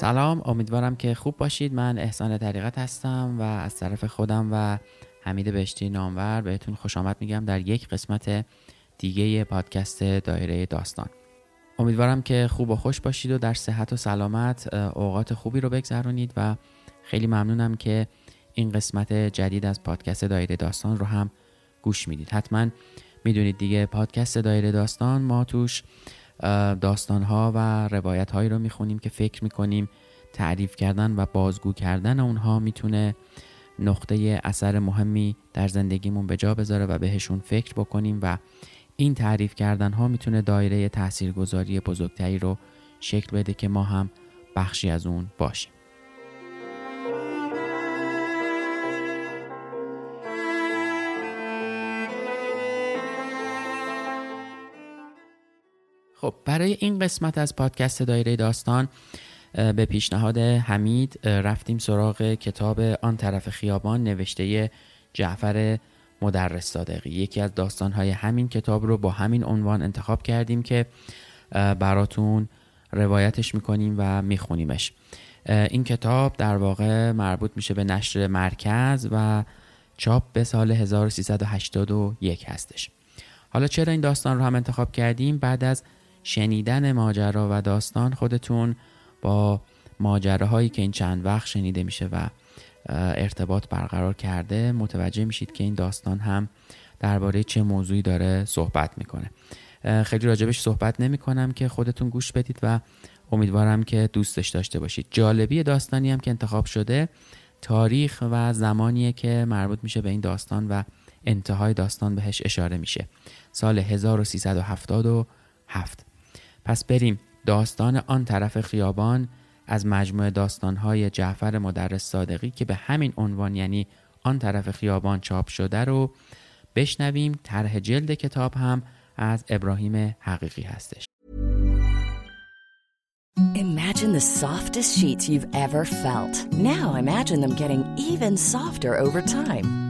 سلام امیدوارم که خوب باشید. من احسان طریقت هستم و از طرف خودم و حمید بهشتی نامور بهتون خوش آمد میگم در یک قسمت دیگه پادکست دایره داستان. امیدوارم که خوب و خوش باشید و در صحت و سلامت اوقات خوبی رو بگذرونید و خیلی ممنونم که این قسمت جدید از پادکست دایره داستان رو هم گوش می‌دید. حتما می‌دونید دیگه پادکست دایره داستان ما توش داستان ها و روایت هایی رو می‌خونیم که فکر می‌کنیم تعریف کردن و بازگو کردن اونها می‌تونه نقطه اثر مهمی در زندگیمون به جا بذاره و بهشون فکر بکنیم و این تعریف کردن ها می‌تونه دایره تاثیرگذاری بزرگتری رو شکل بده که ما هم بخشی از اون باشیم. خب برای این قسمت از پادکست دایره داستان به پیشنهاد حمید رفتیم سراغ کتاب آن طرف خیابان نوشته جعفر مدرس صادقی. یکی از داستانهای همین کتاب رو با همین عنوان انتخاب کردیم که براتون روایتش می‌کنیم و میخونیمش. این کتاب در واقع مربوط میشه به نشر مرکز و چاپ به سال 1381 هستش. حالا چرا این داستان رو هم انتخاب کردیم؟ بعد از شنیدن ماجرا و داستان خودتون با ماجراهایی که این چند وقت شنیده میشه و ارتباط برقرار کرده متوجه میشید که این داستان هم درباره چه موضوعی داره صحبت می‌کنه. خیلی راجبش صحبت نمی کنم که خودتون گوش بدید و امیدوارم که دوستش داشته باشید. جالبی داستانی هم که انتخاب شده تاریخ و زمانیه که مربوط میشه به این داستان و انتهای داستان بهش اشاره میشه. سال 1377 پس بریم داستان آن طرف خیابان از مجموعه داستانهای جعفر مدرس صادقی که به همین عنوان یعنی آن طرف خیابان چاپ شده رو بشنویم طرح جلد کتاب هم از ابراهیم حقیقی هستش Imagine the softest sheets you've ever felt. Now imagine them getting even softer over time.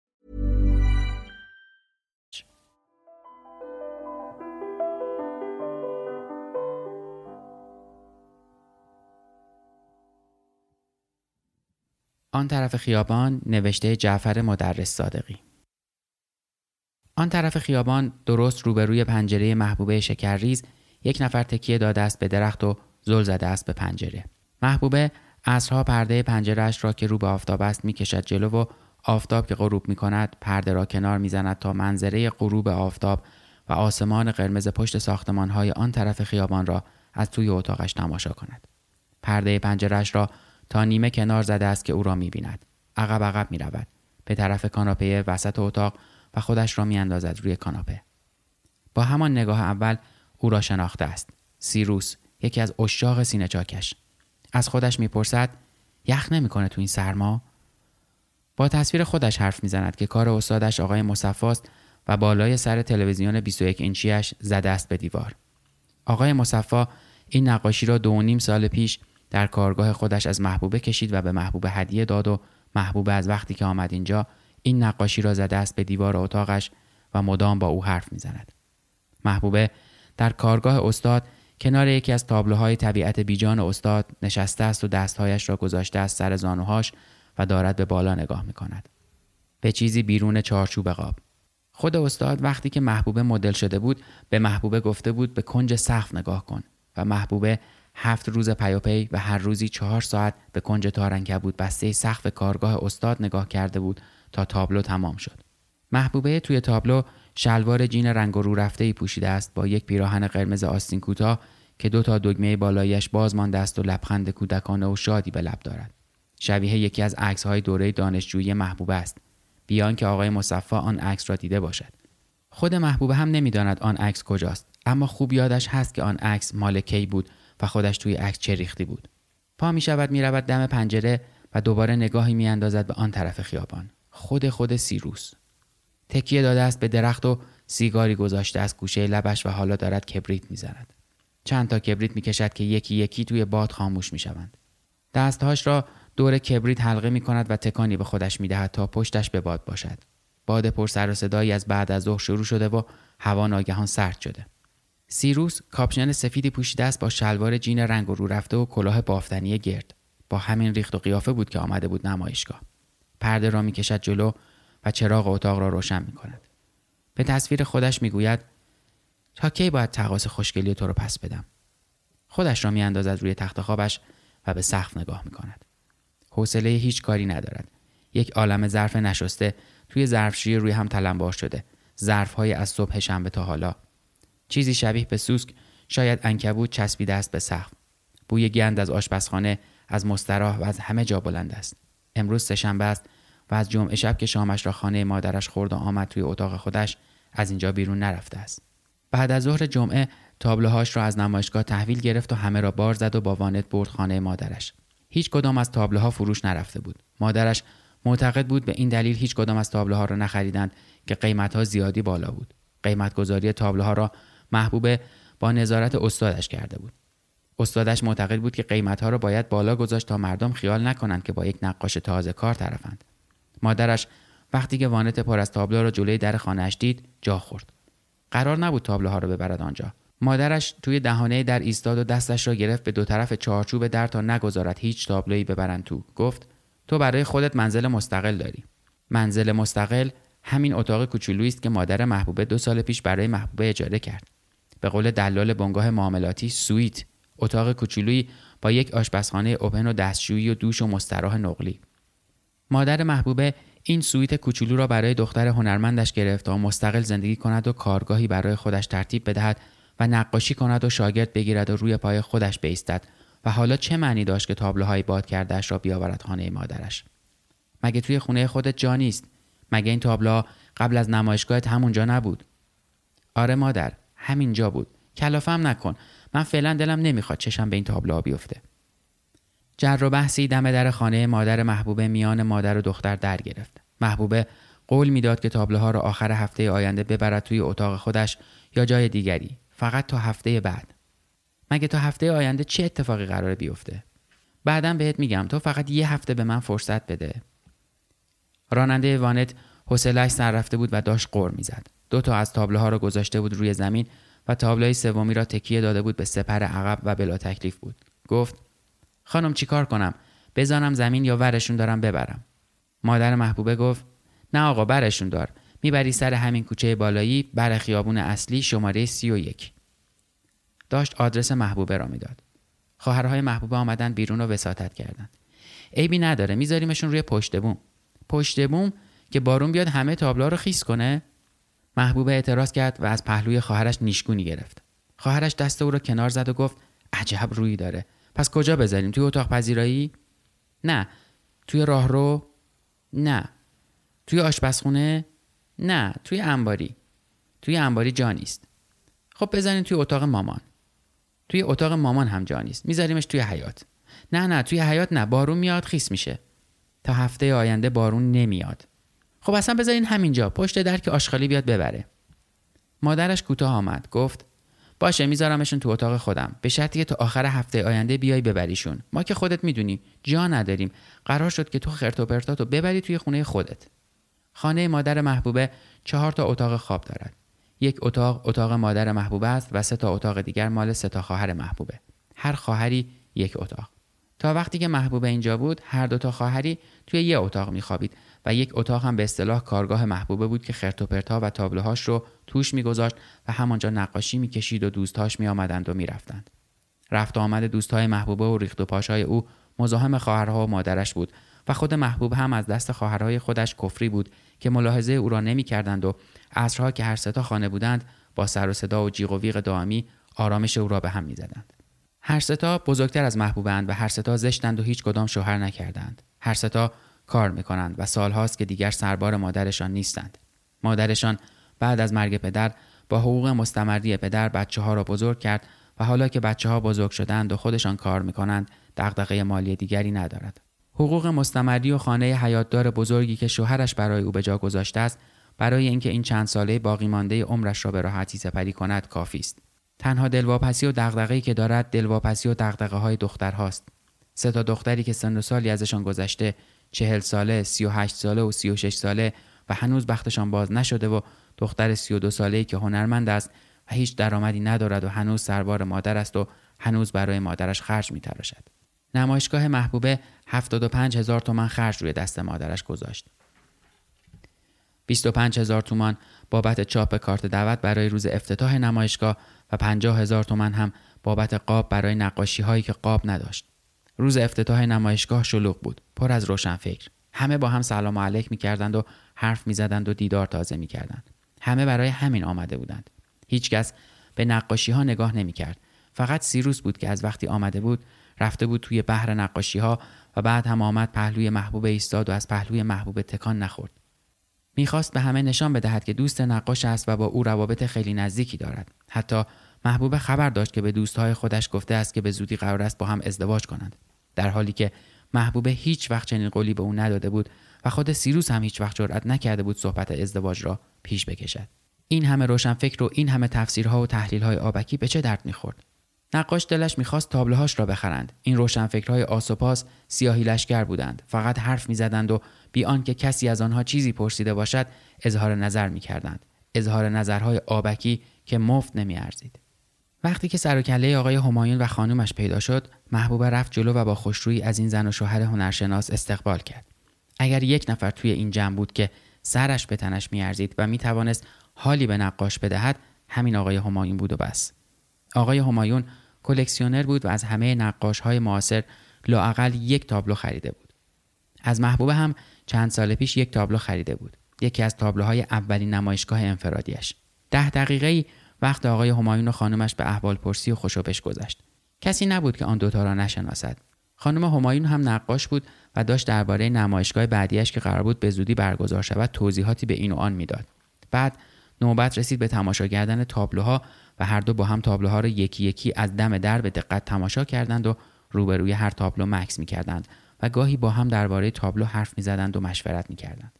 آن طرف خیابان نوشته جعفر مدرس صادقی آن طرف خیابان درست روبروی پنجره محبوبه شکرریز یک نفر تکیه داده است به درخت و زل زده است به پنجره محبوبه عصرها پرده پنجرهاش را که رو به آفتاب است می‌کشد جلو و آفتاب که غروب می کند پرده را کنار می‌زند تا منظره غروب آفتاب و آسمان قرمز پشت ساختمان های آن طرف خیابان را از توی اتاقش تماشا کند. پرده پنجرش را تا نیمه کنار زده است که او را می بیند. عقب عقب می رود. به طرف کاناپه وسط اتاق و خودش را میاندازد روی کاناپه. با همان نگاه اول او را شناخته است. سیروس یکی از اشاق سینه چاکش. از خودش می‌پرسد یخ نمی‌کنه تو این سرما؟ با تصویر خودش حرف می‌زند که کار استادش آقای مصفاست و بالای سر تلویزیون 21 اینچیش زده است به دیوار. آقای مصفا این نقاشی را دو نیم سال پیش در کارگاه خودش از محبوبه کشید و به محبوبه هدیه داد و محبوبه از وقتی که آمد اینجا این نقاشی را زده است به دیوار اتاقش و مدام با او حرف می‌زند محبوبه در کارگاه استاد کنار یکی از تابلوهای طبیعت بیجان استاد نشسته است و دستهایش را گذاشته است سر زانوهاش و دارد به بالا نگاه می کند. به چیزی بیرون چارچوب قاب. خود استاد وقتی که محبوبه مدل شده بود به محبوبه گفته بود به کنج سقف نگاه کن و محبوبه هفت روز پیاپی و هر روزی چهار ساعت به کنج تارنکبود بسته سقف کارگاه استاد نگاه کرده بود تا تابلو تمام شد. محبوبه توی تابلو شلوار جین رنگ رو رفته ای پوشیده است با یک پیراهن قرمز آستین کوتاه که دو تا دگمه بالایش باز مانده است و لبخند کودکانه و شادی به لب دارد. شبیه یکی از عکس های دوره دانشجویی محبوبه است بیان که آقای مصفا آن عکس را دیده باشد. خود محبوبه هم نمی‌داند آن عکس کجاست اما خوب یادش هست که آن عکس مال کی بود و خودش توی عکس چه ریختی بود. پا می شود می رود دم پنجره و دوباره نگاهی می اندازد به آن طرف خیابان. خود خود سیروس تکیه داده است به درخت و سیگاری گذاشته از گوشه لبش و حالا دارد کبریت می‌زند چند تا کبریت می‌کشد که یکی یکی توی باد خاموش می‌شوند دستهاش را دور کبریت حلقه می کند و تکانی به خودش می دهد تا پشتش به باد باشد. باد پر سر و صدایی از بعد از ظهر شروع شده و هوا ناگهان سرد شده. سیروس کاپشن سفیدی پوشیده است با شلوار جین رنگ و رو رفته و کلاه بافتنی گرد. با همین ریخت و قیافه بود که آمده بود نمایشگاه. پرده را می‌کشد جلو و چراغ اتاق را روشن می کند. به تصویر خودش می‌گوید تا کی باید تقاص خوشگلی تو رو پس بدم خودش را میاندازد روی تخت خوابش و به سقف نگاه می کند. حوصله هیچ کاری ندارد. یک عالم ظرف نشسته توی ظرفشویی روی هم تلمبار شده. ظرفهای از صبح شنبه تا حالا. چیزی شبیه به سوسک شاید انکبوت چسبیده است به سقف. بوی گند از آشپزخانه از مستراح و از همه جا بلند است. امروز سهشنبه است و از جمعه شب که شامش را خانه مادرش خورد و آمد توی اتاق خودش از اینجا بیرون نرفته است. بعد از ظهر جمعه تابلوهاش را از نمایشگاه تحویل گرفت و همه را بار زد و با وانت برد خانه مادرش. هیچ کدام از تابلوها فروش نرفته بود. مادرش معتقد بود به این دلیل هیچ کدام از تابلوها را نخریدند که قیمتها زیادی بالا بود. قیمت گذاری تابلوها را محبوبه با نظارت استادش کرده بود. استادش معتقد بود که قیمتها را باید بالا گذاشت تا مردم خیال نکنند که با یک نقاش تازه کار طرفند. مادرش وقتی که وانت پر از تابلو را جلوی در خانهاش دید جا خورد. قرار نبود تابلوها را ببرد آنجا. مادرش توی دهانه در ایستاد و دستش را گرفت به دو طرف چارچوب در تا نگذارد هیچ تابلویی ببرند تو گفت تو برای خودت منزل مستقل داری منزل مستقل همین اتاق کوچولویی است که مادر محبوبه دو سال پیش برای محبوبه اجاره کرد به قول دلال بنگاه معاملاتی سویت اتاق کوچولویی با یک آشپزخانه اوپن و دستشویی و دوش و مستراح نقلی. مادر محبوبه این سویت کوچولو را برای دختر هنرمندش گرفت تا مستقل زندگی کند و کارگاهی برای خودش ترتیب بدهد و نقاشی کند و شاگرد بگیرد و روی پای خودش بیستد و حالا چه معنی داشت که تابلوهای باد کردهش را بیاورد خانه مادرش؟ مگه توی خونه خودت جا نیست؟ مگه این تابلوها قبل از نمایشگاهت همونجا نبود؟ آره مادر. همینجا بود. کلافم نکن. من فعلا دلم نمی‌خواد چشم به این تابلوها بیفته. جر و بحثی دم در خانه مادر محبوبه میان مادر و دختر در گرفت. محبوبه قول می‌داد که تابلوها را آخر هفته آینده ببرد توی اتاق خودش یا جای دیگری. فقط تا هفته بعد. مگه تا هفته آینده چه اتفاقی قراره بیفته؟ بعدا بهت میگم تو فقط یه هفته به من فرصت بده. راننده وانت حوصلهاش سر رفته بود و داشت قر می‌زد. دو تا از تابلوها را گذاشته بود روی زمین و تابلوی سومی را تکیه داده بود به سپر عقب و بلا تکلیف بود گفت خانم چیکار کنم بزنم زمین یا ورشون دارم ببرم مادر محبوبه گفت نه آقا برشون دار می‌بری سر همین کوچه بالایی بر خیابون اصلی شماره سی و یک. داشت آدرس محبوبه را می‌داد. خواهرهای محبوبه آمدن بیرون و وساطت کردند. عیبی نداره میذاریمشون روی پشت بوم. پشت بوم که بارون بیاد همه تابلوها رو خیس کنه؟ محبوبه اعتراض کرد و از پهلوی خواهرش نیشگونی گرفت. خواهرش دست او را کنار زد و گفت عجب روی داره. پس کجا بذاریم؟ توی اتاق پذیرایی؟ نه. توی راهرو؟ نه. توی آشپزخونه نه توی انباری توی انباری جا نیست خب بزنین توی اتاق مامان توی اتاق مامان هم جا نیست میذاریمش توی حیات نه نه توی حیات نه بارون میاد خیس میشه تا هفته آینده بارون نمیاد خب اصلا بذارین همینجا پشت در که آشغالی بیاد ببره. مادرش کوتاه آمد گفت باشه میذارمشون تو اتاق خودم. به شرطی که تا آخر هفته آینده بیای ببریشون. ما که خودت می‌دونی جا نداریم. قرار شد که تو خرت و ببری توی خونه خودت. خانه مادر محبوبه چهار تا اتاق خواب دارد. یک اتاق اتاق مادر محبوبه است و سه تا اتاق دیگر مال سه تا خواهر محبوبه. هر خواهری یک اتاق. تا وقتی که محبوبه اینجا بود هر دو تا خواهری توی یه اتاق میخوابید. و یک اتاق هم به اصطلاح کارگاه محبوبه بود که خرت و و تابلوهاش رو توش میگذاشت و همانجا نقاشی می‌کشید و دوستاش میآمدند و می‌رفتند. رفت آمد دوستهای محبوبه و ریخت و پاشای او مزاحم خواهرها و مادرش بود و خود محبوب هم از دست خواهرهای خودش کفری بود که ملاحظه او را نمی‌کردند و عصرها که هر ستا خانه بودند با سر و صدا و جیغ و ویغ دائمی آرامش او را به هم می‌زدند. هر ستا بزرگتر از محبوبند و هر ستا زشتند و هیچ کدام شوهر نکردند. هر ستا کار می‌کنند و سالهاست که دیگر سربار مادرشان نیستند. مادرشان بعد از مرگ پدر با حقوق مستمری پدر بچه ها را بزرگ کرد و حالا که بچه ها بزرگ شدند و خودشان کار می‌کنند دغدغه مالی دیگری ندارد. حقوق مستمری و خانه حیاتدار بزرگی که شوهرش برای او به جا گذاشته است برای اینکه این چند ساله باقی مانده عمرش را به راحتی سپری کند کافی است. تنها دلواپسی و دغدغه‌ای که دارد دلواپسی و دغدغه های دختر هاست سه تا دختری که سن و سالی ازشان گذشته چهل ساله سی و هشت ساله و سی و شش ساله و هنوز بختشان باز نشده و دختر سی و دو ساله که هنرمند است و هیچ درآمدی ندارد و هنوز سربار مادر است و هنوز برای مادرش خرج میتراشد نمایشگاه محبوبه 75 هزار تومن خرج روی دست مادرش گذاشت 25 هزار تومان بابت چاپ کارت دعوت برای روز افتتاح نمایشگاه و 50 هزار تومن هم بابت قاب برای نقاشی هایی که قاب نداشت. روز افتتاح نمایشگاه شلوغ بود، پر از روشنفکر. همه با هم سلام علیک می‌کردند و حرف می‌زدند و دیدار تازه می‌کردند. همه برای همین آمده بودند. هیچکس به نقاشی ها نگاه نمی‌کرد. فقط سیروس بود که از وقتی آمده بود رفته بود توی بحر نقاشی ها و بعد هم آمد پهلوی محبوب ایستاد و از پهلوی محبوب تکان نخورد. می‌خواست به همه نشان بدهد که دوست نقاش است و با او روابط خیلی نزدیکی دارد حتی محبوب خبر داشت که به دوستهای خودش گفته است که به زودی قرار است با هم ازدواج کنند در حالی که محبوب هیچ وقت چنین قولی به او نداده بود و خود سیروس هم هیچ وقت جرأت نکرده بود صحبت ازدواج را پیش بکشد. این همه روشنفکر و این همه تفسیرها و تحلیلهای آبکی به چه درد می‌خورد؟ نقاش دلش می‌خواست تابلوهاش را بخرند. این روشنفکرهای آسوپاس سیاهی لشکر بودند. فقط حرف می‌زدند و بی آنکه کسی از آنها چیزی پرسیده باشد اظهار نظر می‌کردند. اظهار نظرهای آبکی که مفت نمیارزید. وقتی که سر و کله آقای همایون و خانومش پیدا شد محبوبه رفت جلو و با خوشرویی از این زن و شوهر هنرشناس استقبال کرد. اگر یک نفر توی این جمع بود که سرش به تنش میارزید و می‌توانست حالی به نقاش بدهد همین آقای همایون بود و بس. آقای همایون کلکسیونر بود و از همه نقاش های معاصر لاقل یک تابلو خریده بود. از محبوبه هم چند سال پیش یک تابلو خریده بود. یکی از تابلوهای اولین نمایشگاه انفرادیش ده دقیقه وقت آقای همایون و خانمش به احوال پرسی و خوشوبش گذشت. کسی نبود که آن دوتا را نشناسد. خانم همایون هم نقاش بود و داشت درباره نمایشگاه بعدیش که قرار بود به زودی برگزار شود توضیحاتی به این و آن می‌داد. بعد نوبت رسید به تماشا کردن تابلوها و هر دو با هم تابلوها را یکی یکی از دم در به دقت تماشا کردند و روبروی هر تابلو مکس می‌کردند و گاهی با هم درباره تابلو حرف می‌زدند و مشورت می‌کردند.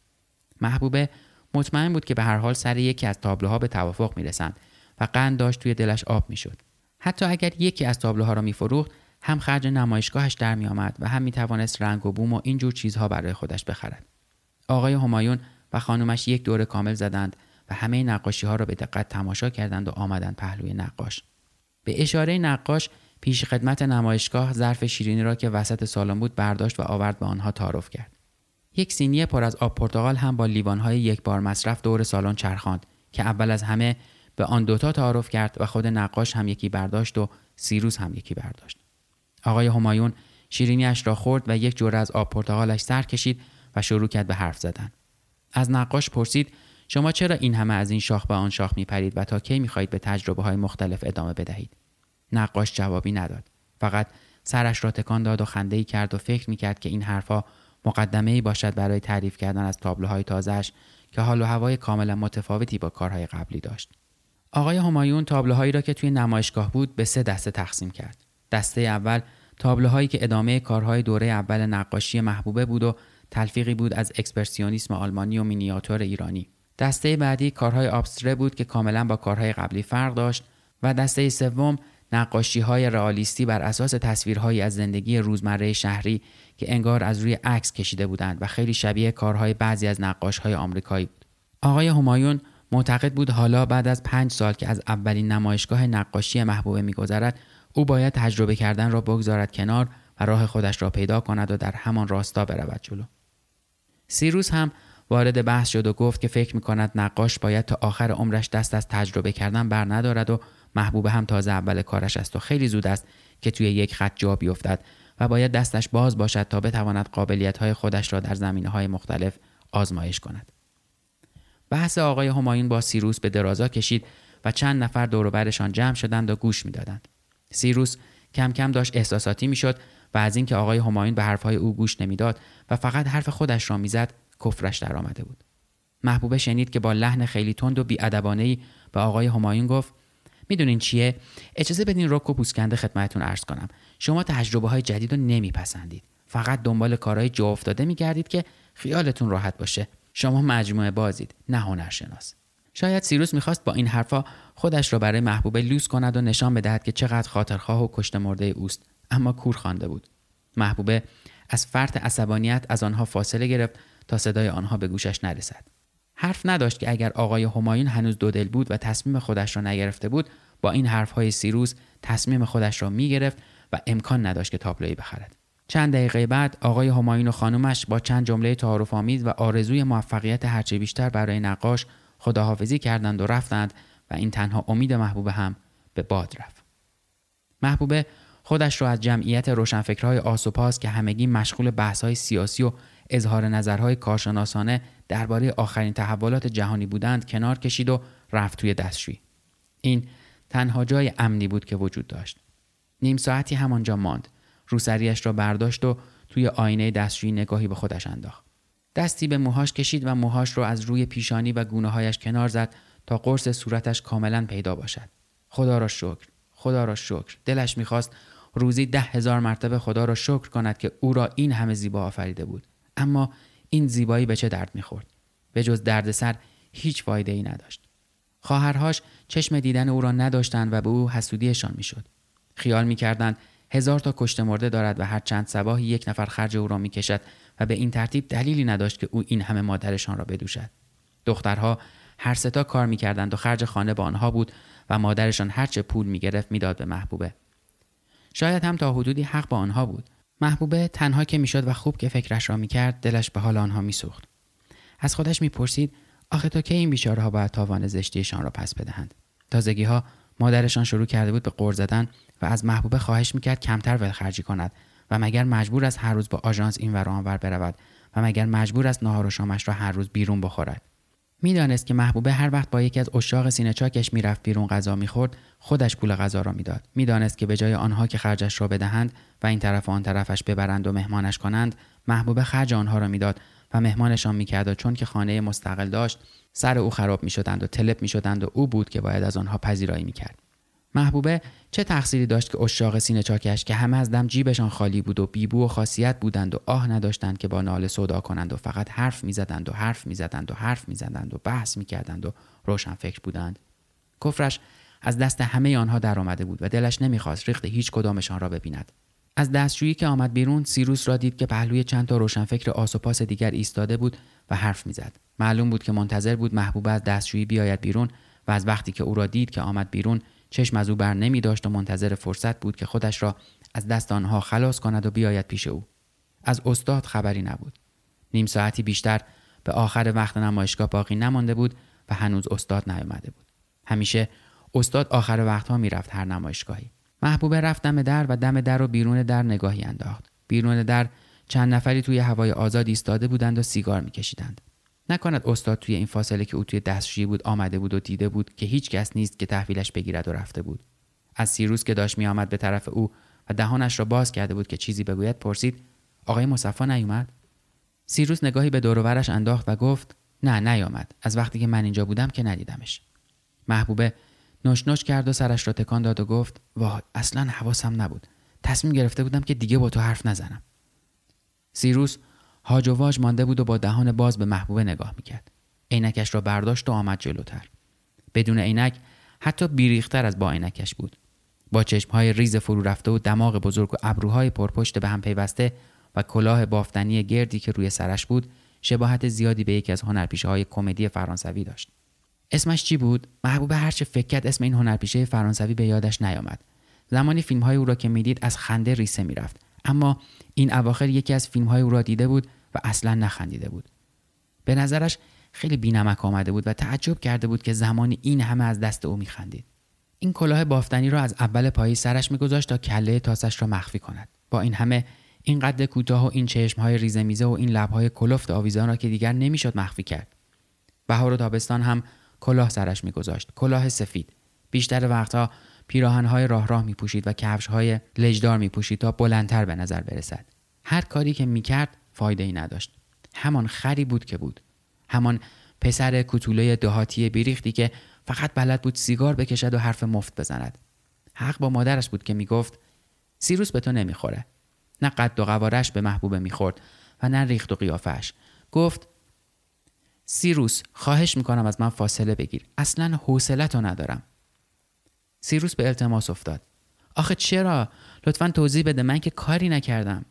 محبوبه مطمئن بود که به هر حال سر یکی از تابلوها به توافق می‌رسند. و قند داشت توی دلش آب می‌شد. حتی اگر یکی از تابلوها را میفروخت هم خرج نمایشگاهش در میآمد و هم می‌توانست رنگ و بوم و اینجور چیزها برای خودش بخرد. آقای همایون و خانومش یک دور کامل زدند و همه نقاشی ها را به دقت تماشا کردند و آمدند پهلوی نقاش. به اشاره نقاش پیش خدمت نمایشگاه ظرف شیرینی را که وسط سالن بود برداشت و آورد به آنها تعارف کرد. یک سینی پر از آب پرتغال هم با لیوانهای یک بار مصرف دور سالن چرخاند که اول از همه به آن دوتا تعارف کرد و خود نقاش هم یکی برداشت و سیروس هم یکی برداشت. آقای همایون شیرینیش را خورد و یک جوره از آب پرتغالش سر کشید و شروع کرد به حرف زدن. از نقاش پرسید شما چرا این همه از این شاخ به آن شاخ میپرید و تا کی می‌خواهید به تجربه های مختلف ادامه بدهید؟ نقاش جوابی نداد. فقط سرش را تکان داد و خنده کرد و فکر می‌کرد که این حرفها مقدمه ای باشد برای تعریف کردن از تابلوهای تازهش که حال و هوای کاملا متفاوتی با کارهای قبلی داشت. آقای همایون تابلوهایی را که توی نمایشگاه بود به سه دسته تقسیم کرد. دسته اول تابلوهایی که ادامه کارهای دوره اول نقاشی محبوبه بود و تلفیقی بود از اکسپرسیونیسم آلمانی و مینیاتور ایرانی. دسته بعدی کارهای آبستره بود که کاملا با کارهای قبلی فرق داشت و دسته سوم نقاشی های رئالیستی بر اساس تصویرهایی از زندگی روزمره شهری که انگار از روی عکس کشیده بودند و خیلی شبیه کارهای بعضی از نقاش های آمریکایی بود. آقای همایون معتقد بود حالا بعد از پنج سال که از اولین نمایشگاه نقاشی محبوبه میگذرد او باید تجربه کردن را بگذارد کنار و راه خودش را پیدا کند و در همان راستا برود جلو. سیروس هم وارد بحث شد و گفت که فکر می کند نقاش باید تا آخر عمرش دست از تجربه کردن بر ندارد و محبوب هم تازه اول کارش است و خیلی زود است که توی یک خط جا بیفتد و باید دستش باز باشد تا بتواند قابلیت های خودش را در زمینه های مختلف آزمایش کند. بحث آقای همایون با سیروس به درازا کشید و چند نفر دوروبرشان جمع شدند و گوش می‌دادند. سیروس کم کم داشت احساساتی می‌شد و از اینکه آقای همایون به حرفهای او گوش نمی‌داد و فقط حرف خودش را می‌زد کفرش در آمده بود. محبوبه شنید که با لحن خیلی تند و بیادبانهای به آقای همایون گفت می‌دونین چیه اجازه بدین رک و پوسکنده خدمتتون عرض کنم شما تجربه های جدید رو نمیپسندید فقط دنبال کارهای جا افتاده میگردید که خیالتون راحت باشه شما مجموعه بازید نه هنرشناس. شاید سیروس می‌خواست با این حرفا خودش را برای محبوبه لوس کند و نشان بدهد که چقدر خاطرخواه و کشته مرده اوست اما کور خوانده بود. محبوبه از فرط عصبانیت از آنها فاصله گرفت تا صدای آنها به گوشش نرسد. حرف نداشت که اگر آقای همایون هنوز دو دل بود و تصمیم خودش را نگرفته بود با این حرفهای سیروس تصمیم خودش را می‌گرفت و امکان نداشت که تابلویی بخرد. چند دقیقه بعد آقای همایون و خانومش با چند جمله تعارف آمیز و آرزوی موفقیت هرچه بیشتر برای نقاش خداحافظی کردند و رفتند و این تنها امید محبوبه هم به باد رفت. محبوبه خودش را از جمعیت روشنفکرهای آسوپاس که همگی مشغول بحثهای سیاسی و اظهار نظرهای کارشناسانه درباره آخرین تحولات جهانی بودند کنار کشید و رفت توی دستشویی. این تنها جای امنی بود که وجود داشت. نیم ساعتی همانجا ماند. روسریش را برداشت و توی آینه دستشویی نگاهی به خودش انداخت. دستی به موهاش کشید و موهاش را از روی پیشانی و گونه هایش کنار زد تا قرص صورتش کاملا پیدا باشد. خدا را شکر خدا را شکر. دلش می‌خواست روزی ده هزار مرتبه خدا را شکر کند که او را این همه زیبا آفریده بود. اما این زیبایی به چه درد می‌خورد؟ به جز دردسر هیچ فایده ای نداشت. خواهرهاش چشم دیدن او را نداشتند و به او حسودیشان می‌شد. خیال می‌کردند هزار تا کشته مرده دارد و هر چند سباهی یک نفر خرج او را می‌کشد و به این ترتیب دلیلی نداشت که او این همه مادرشان را بدوشد. دخترها هر ستا کار می‌کردند و خرج خانه با آنها بود و مادرشان هرچه پول می‌گرفت می‌داد به محبوبه. شاید هم تا حدودی حق با آنها بود. محبوبه تنها که می‌شد و خوب که فکرش را می‌کرد دلش به حال آنها میسوخت. از خودش می‌پرسید آخه تا کی این بیچاره ها باید تاوان زشتیشان را پس بدهند؟ تازگی ها مادرشان شروع کرده بود به قرض زدن و از محبوبه خواهش می‌کرد کمتر ولخرجی کند و مگر مجبور است هر روز با آژانس این ور آنور برود و مگر مجبور است نهار و شامش را هر روز بیرون بخورد. می‌دانست که محبوبه هر وقت با یکی از اشاق سینه چاکش می‌رفت بیرون غذا می‌خورد خودش پول غذا را می‌داد. می‌دانست که به جای آنها که خرجش را بدهند و این طرف و آن طرفش ببرند و مهمانش کنند محبوبه خرج آنها را می‌داد و مهمانشان می‌کرد و چون که خانه مستقل داشت سر او خراب می‌شدند و تلپ می‌شدند و او بود که باید از آنها پذیرایی می‌کرد. محبوبه چه تقصیری داشت که اشاق سینه چاکش که همه از دم جیبشان خالی بود و بیبو و خاصیت بودند و آه نداشتند که با ناله صدا کنند و فقط حرف می‌زدند و حرف می‌زدند و حرف می‌زدند و بحث می‌کردند و روشن فکر بودند. کفرش از دست همه آنها در آمده بود و دلش نمی‌خواست ریخت هیچ کدامشان را ببیند. از دستشویی که آمد بیرون سیروس را دید که پهلوی چند تا روشنفکر آسوپاس دیگر ایستاده بود و حرف می‌زد. معلوم بود که منتظر بود محبوبه از دستشویی بیاید بیرون و از وقتی که او را دید که آمد بیرون چشم از او بر نمی داشت و منتظر فرصت بود که خودش را از دست آنها خلاص کند و بیاید پیش او. از استاد خبری نبود. نیم ساعتی بیشتر به آخر وقت نمایشگاه باقی نمانده بود و هنوز استاد نیامده بود. همیشه استاد آخر وقتها می‌رفت هر نمایشگاهی. محبوبه رفت دم در و دم در و بیرون در نگاهی انداخت. بیرون در چند نفری توی هوای آزاد ایستاده بودند و سیگار میکشیدند. نکند استاد توی این فاصله که او توی دستشویی بود آمده بود و دیده بود که هیچ کس نیست که تحویلش بگیرد و رفته بود. از سیروس که داشت میآمد به طرف او و دهانش را باز کرده بود که چیزی بگوید پرسید آقای مصفا نیومد؟ سیروس نگاهی به دورورش انداخت و گفت نه نیامد. از وقتی که من اینجا بودم که ندیدمش. محبوبه نوش کرد و سرش را تکان داد و گفت واه اصلا حواسم نبود. تصمیم گرفته بودم که دیگه با تو حرف نزنم. سیروس هاج و واج مانده بود و با دهان باز به محبوبه نگاه می‌کرد. عینکش را برداشت و آمد جلوتر. بدون عینک حتی بیریختر از با عینکش بود. با چشمهای ریز فرو رفته و دماغ بزرگ و ابروهای پرپشت به هم پیوسته و کلاه بافتنی گردی که روی سرش بود شباهت زیادی به یکی از هنرپیشه کمدی فرانسوی داشت. اسمش چی بود؟ محبوب هرچه فکر کرد اسم این هنرپیشه فرانسوی به یادش نیامد. زمانی فیلم های او را که می‌دید از خنده ریسه می‌رفت. اما این اواخر یکی از فیلم های او را دیده بود و اصلا نخندیده بود. به نظرش خیلی بینمک آمده بود و تعجب کرده بود که زمانی این همه از دست او میخندید. این کلاه بافتنی را از اول پایی سرش میگذاشت تا کله تاسش را مخفی کند. با این همه این قد کوتاه و این چشمهای ریزه میزه و این لبهای کلفت آویزان را که دیگر نمی‌شد مخفی کرد. بهار و تابستان هم کلاه سرش میگذاشت. کلاه سفید. بیشتر وقتها پیراهنهای راه راه میپوشید و کفشهای لجدار میپوشید تا بلندتر به نظر برسد. هر کاری که می‌کرد فایده ای نداشت. همان خری بود که بود. همان پسر کوتوله دهاتی بیریختی که فقط بلد بود سیگار بکشد و حرف مفت بزند. حق با مادرش بود که می‌گفت سیروس به تو نمی‌خوره. نه قد و قوارش به محبوبه می‌خورد و نه ریخت و قیافش گفت سیروس خواهش می‌کنم از من فاصله بگیر. اصلا حوصلتو ندارم. سیروس به التماس افتاد. آخه چرا؟ لطفا توضیح بده. من که کاری نکردم.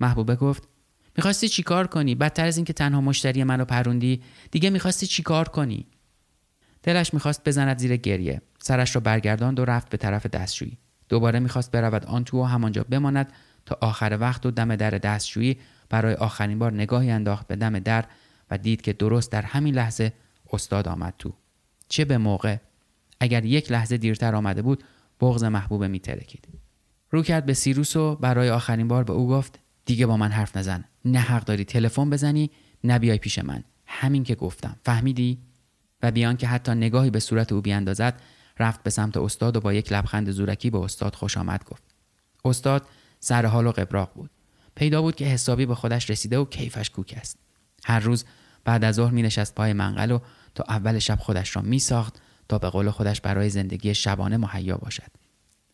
محبوبه گفت می‌خواستی چیکار کنی؟ بدتر از اینکه تنها مشتری منو پروندی دیگه می‌خواستی چیکار کنی؟ دلش می‌خواست بزند زیر گریه. سرش را برگرداند و رفت به طرف دستشویی. دوباره می‌خواست برود آن تو و همانجا بماند تا آخر وقت و دم در دستشویی برای آخرین بار نگاهی انداخت به دم در و دید که درست در همین لحظه استاد آمد تو. چه به موقع؟ اگر یک لحظه دیرتر آمده بود بغض محبوبه میترکید رو کرد به سیروس و برای آخرین بار به او گفت دیگه با من حرف نزن. نه حق داری تلفن بزنی نه بیای پیش من. همین که گفتم. فهمیدی؟ و بیان که حتی نگاهی به صورت او بیاندازد رفت به سمت استاد و با یک لبخند زورکی به استاد خوش آمد گفت. استاد سر حال و قبراق بود. پیدا بود که حسابی به خودش رسیده و کیفش کوک است. هر روز بعد از ظهر می نشست پای منقل و تا اول شب خودش را می ساخت تا به قول خودش برای زندگی شبانه مهیا باشد.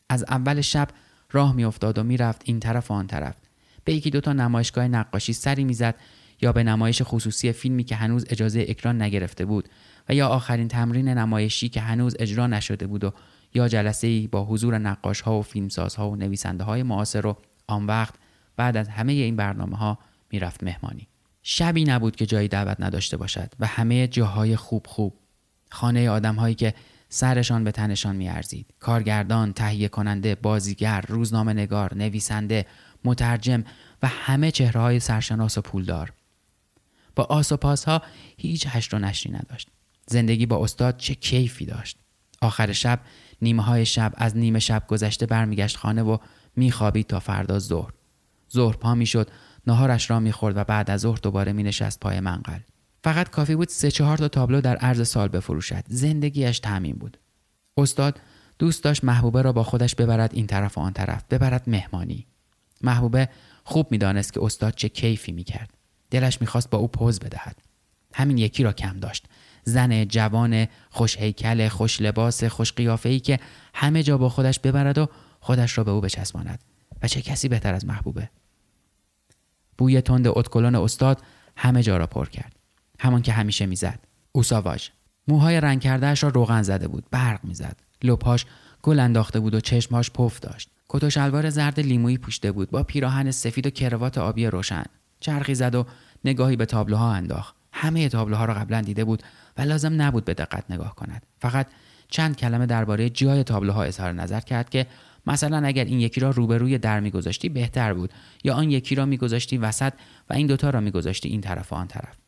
از اول شب راه میافتاد و می‌رفت این طرف و آن طرف. به یکی دوتا نمایشگاه نقاشی سری می‌زد یا به نمایش خصوصی فیلمی که هنوز اجازه اکران نگرفته بود و یا آخرین تمرین نمایشی که هنوز اجرا نشده بود و یا جلسه ای با حضور نقاش ها و فیلمسازها و نویسنده های معاصر و آن وقت بعد از همه این برنامه ها می‌رفت مهمانی. شبی نبود که جایی دعوت نداشته باشد و همه جاهای خوب خوب خانه آدم هایی که سرشان به تنشان میارزید. کارگردان تهیه کننده بازیگر روزنامه نگار نویسنده مترجم و همه چهره های سرشناس و پولدار. با آس و پاس ها هیچ هشت و نشری نداشت. زندگی با استاد چه کیفی داشت. آخر شب نیمه های شب از نیمه شب گذشته برمیگشت خانه و میخوابید تا فردا ظهر. ظهر پا می‌شد نهارش را می‌خورد و بعد از ظهر دوباره مینشست پای منقل. فقط کافی بود سه چهار تا تابلو در عرض سال بفروشد. زندگیش تمیم بود. استاد دوست داشت محبوبه را با خودش ببرد این طرف و آن طرف ببرد مهمانی. محبوبه خوب می‌دانست که استاد چه کیفی می‌کرد. دلش می‌خواست با او پوز بدهد. همین یکی را کم داشت. زن جوان خوش هیکل خوش لباس خوش قیافه ای که همه جا با خودش ببرد و خودش را به او بچسباند. و چه کسی بهتر از محبوبه؟ بوی تند اتکلون استاد همه جا را پر کرد. همان که همیشه می‌زد. اوساواژ موهای رنگ کردهش را روغن زده بود برق می‌زد. لپاش گل انداخته بود و چشمهاش پف داشت. کت و شلوار زرد لیمویی پوشیده بود با پیراهن سفید و کروات آبی روشن. چرخی زد و نگاهی به تابلوها انداخت. همه تابلوها را قبلا دیده بود و لازم نبود به دقت نگاه کند. فقط چند کلمه درباره جای تابلوها اظهار نظر کرد که مثلا اگر این یکی را روبروی در میگذاشتی بهتر بود یا آن یکی را میگذاشتی وسط و این دوتا را میگذاشتی این طرف و آن طرف.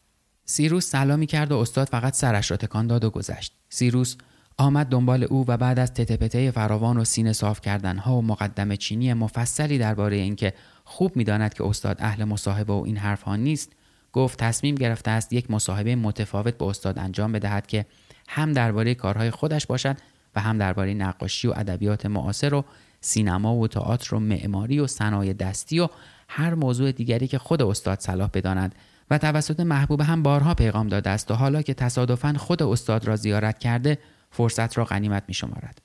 سیروس سلامی کرد و استاد فقط سرش را تکان داد و گذشت. سیروس آمد دنبال او و بعد از تتپته فراوان و سینه صاف کردنها و مقدم چینی مفصلی درباره اینکه خوب می‌داند که استاد اهل مصاحبه و این حرفها نیست گفت تصمیم گرفته است یک مصاحبه متفاوت به استاد انجام بدهد که هم درباره کارهای خودش باشد و هم درباره نقاشی و ادبیات معاصر و سینما و تئاتر و معماری و صنایع دستی و هر موضوع دیگری که خود استاد صلاح بداند. و توسط محبوب هم بارها پیغام داده است و حالا که تصادفا خود استاد را زیارت کرده فرصت را غنیمت می شمارد.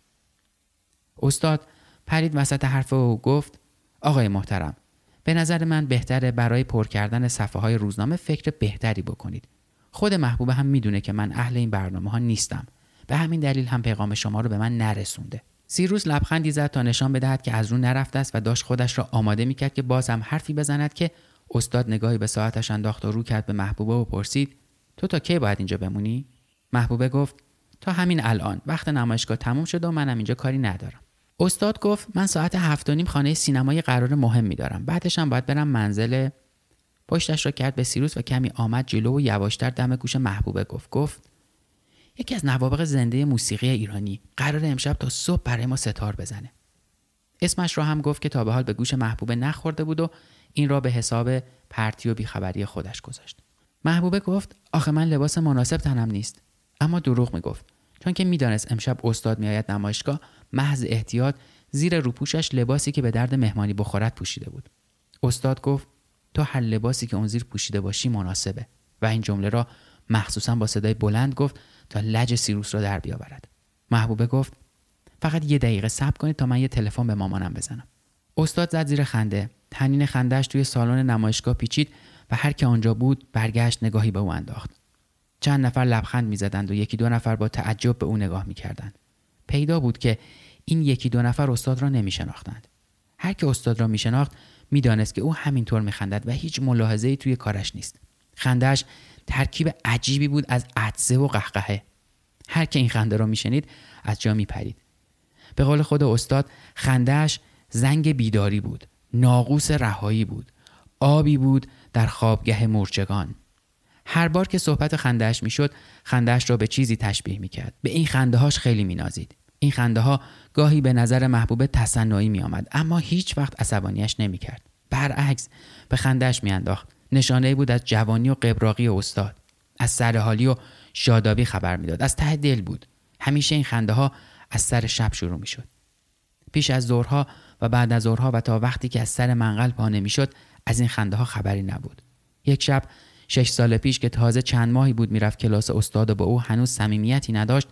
استاد پرید وسط حرف او گفت آقای محترم به نظر من بهتره برای پر کردن صفحه های روزنامه فکر بهتری بکنید. خود محبوب هم می‌دونه که من اهل این برنامه ها نیستم. به همین دلیل هم پیغام شما رو به من نرسونده. سیروس لبخندی زد تا نشان بدهد که از رو نرفته است و داشت خودش را آماده می‌کرد که باز هم حرفی بزند که استاد نگاهی به ساعتش انداخت و رو کرد به محبوبه و پرسید تو تا کی باید اینجا بمونی؟ محبوبه گفت تا همین الان وقت نمایشگاه تموم شد و منم اینجا کاری ندارم. استاد گفت من ساعت هفت و نیم خانه سینمای قرار مهم میدارم بعدش هم باید برم منزل. پشتش را کرد به سیروس و کمی آمد جلو و یواشتر دم گوش محبوبه گفت. گفت یکی از نوابق زنده موسیقی ایرانی قرار امشب تا صبح برای ما ستار بزنه. اسمش را هم گفت که تا به حال به گوش محبوبه نخورده بود و این را به حساب پرتی و بیخبری خودش گذاشت. محبوبه گفت آخه من لباس مناسب تنم نیست. اما دروغ می‌گفت. چون که می‌دانست امشب استاد میآید نمایشگاه محض احتیاط زیر روپوشش لباسی که به درد مهمانی بخورد پوشیده بود. استاد گفت تو هر لباسی که اون زیر پوشیده باشی مناسبه. و این جمله را مخصوصا با صدای بلند گفت تا لج سیروس را در بیاورد. محبوبه گفت فقط یه دقیقه صبر کنید تا من یه تلفن به مامانم بزنم. استاد زد زیر خنده. تنین خندهش توی سالن نمایشگاه پیچید و هر که آنجا بود برگشت نگاهی به او انداخت. چند نفر لبخند می‌زدند و یکی دو نفر با تعجب به او نگاه می‌کردند. پیدا بود که این یکی دو نفر استاد را نمیشناختند. هر که استاد را میشناخت می‌دانست که او همینطور میخندد و هیچ ملاحظه ای توی کارش نیست. خندهش ترکیب عجیبی بود از عطسه و قهقهه. هر که این خنده را میشنید از جا میپرید. به قول خود استاد خندهش زنگ بیداری بود ناقوس رهایی بود آبی بود در خوابگه مورچگان هر بار که صحبت خندهش می‌شد خندهش را به چیزی تشبیه می‌کرد. به این خنده هاش خیلی مینازید. این خنده ها گاهی به نظر محبوب تصنعی می آمد اما هیچ وقت عصبانیش نمی‌کرد. برعکس به خندهش میانداخت. نشانه بود از جوانی و قبراقی استاد. از سرحالی و شادابی خبر می‌داد. از ته دل بود. همیشه این خنده ها از سر شب شروع می‌شد. پیش از ظهرها و بعد از ظهرها و تا وقتی که از سر منقل پا نمی‌شد از این خنده ها خبری نبود. یک شب شش سال پیش که تازه چند ماهی بود می‌رفت کلاس استاد و با او هنوز صمیمیتی نداشت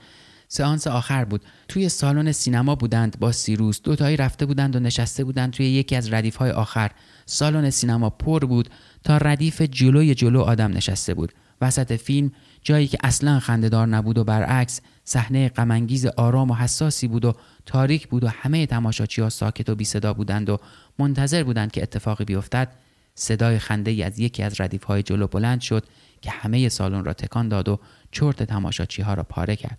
سئانس آخر بود. توی سالن سینما بودند با سیروس. دوتایی رفته بودند و نشسته بودند توی یکی از ردیف های آخر. سالن سینما پر بود تا ردیف جلوی جلو آدم نشسته بود. وسط فیلم جایی که اصلا خندهدار نبود و برعکس صحنه غمانگیز آرام و حساسی بود و تاریک بود و همه تماشاچی ها ساکت و بی صدا بودند و منتظر بودند که اتفاقی بیفتد صدای خنده ای از یکی از ردیف های جلو بلند شد که همه سالن را تکان داد و چرت تماشاچی ها را پاره کرد.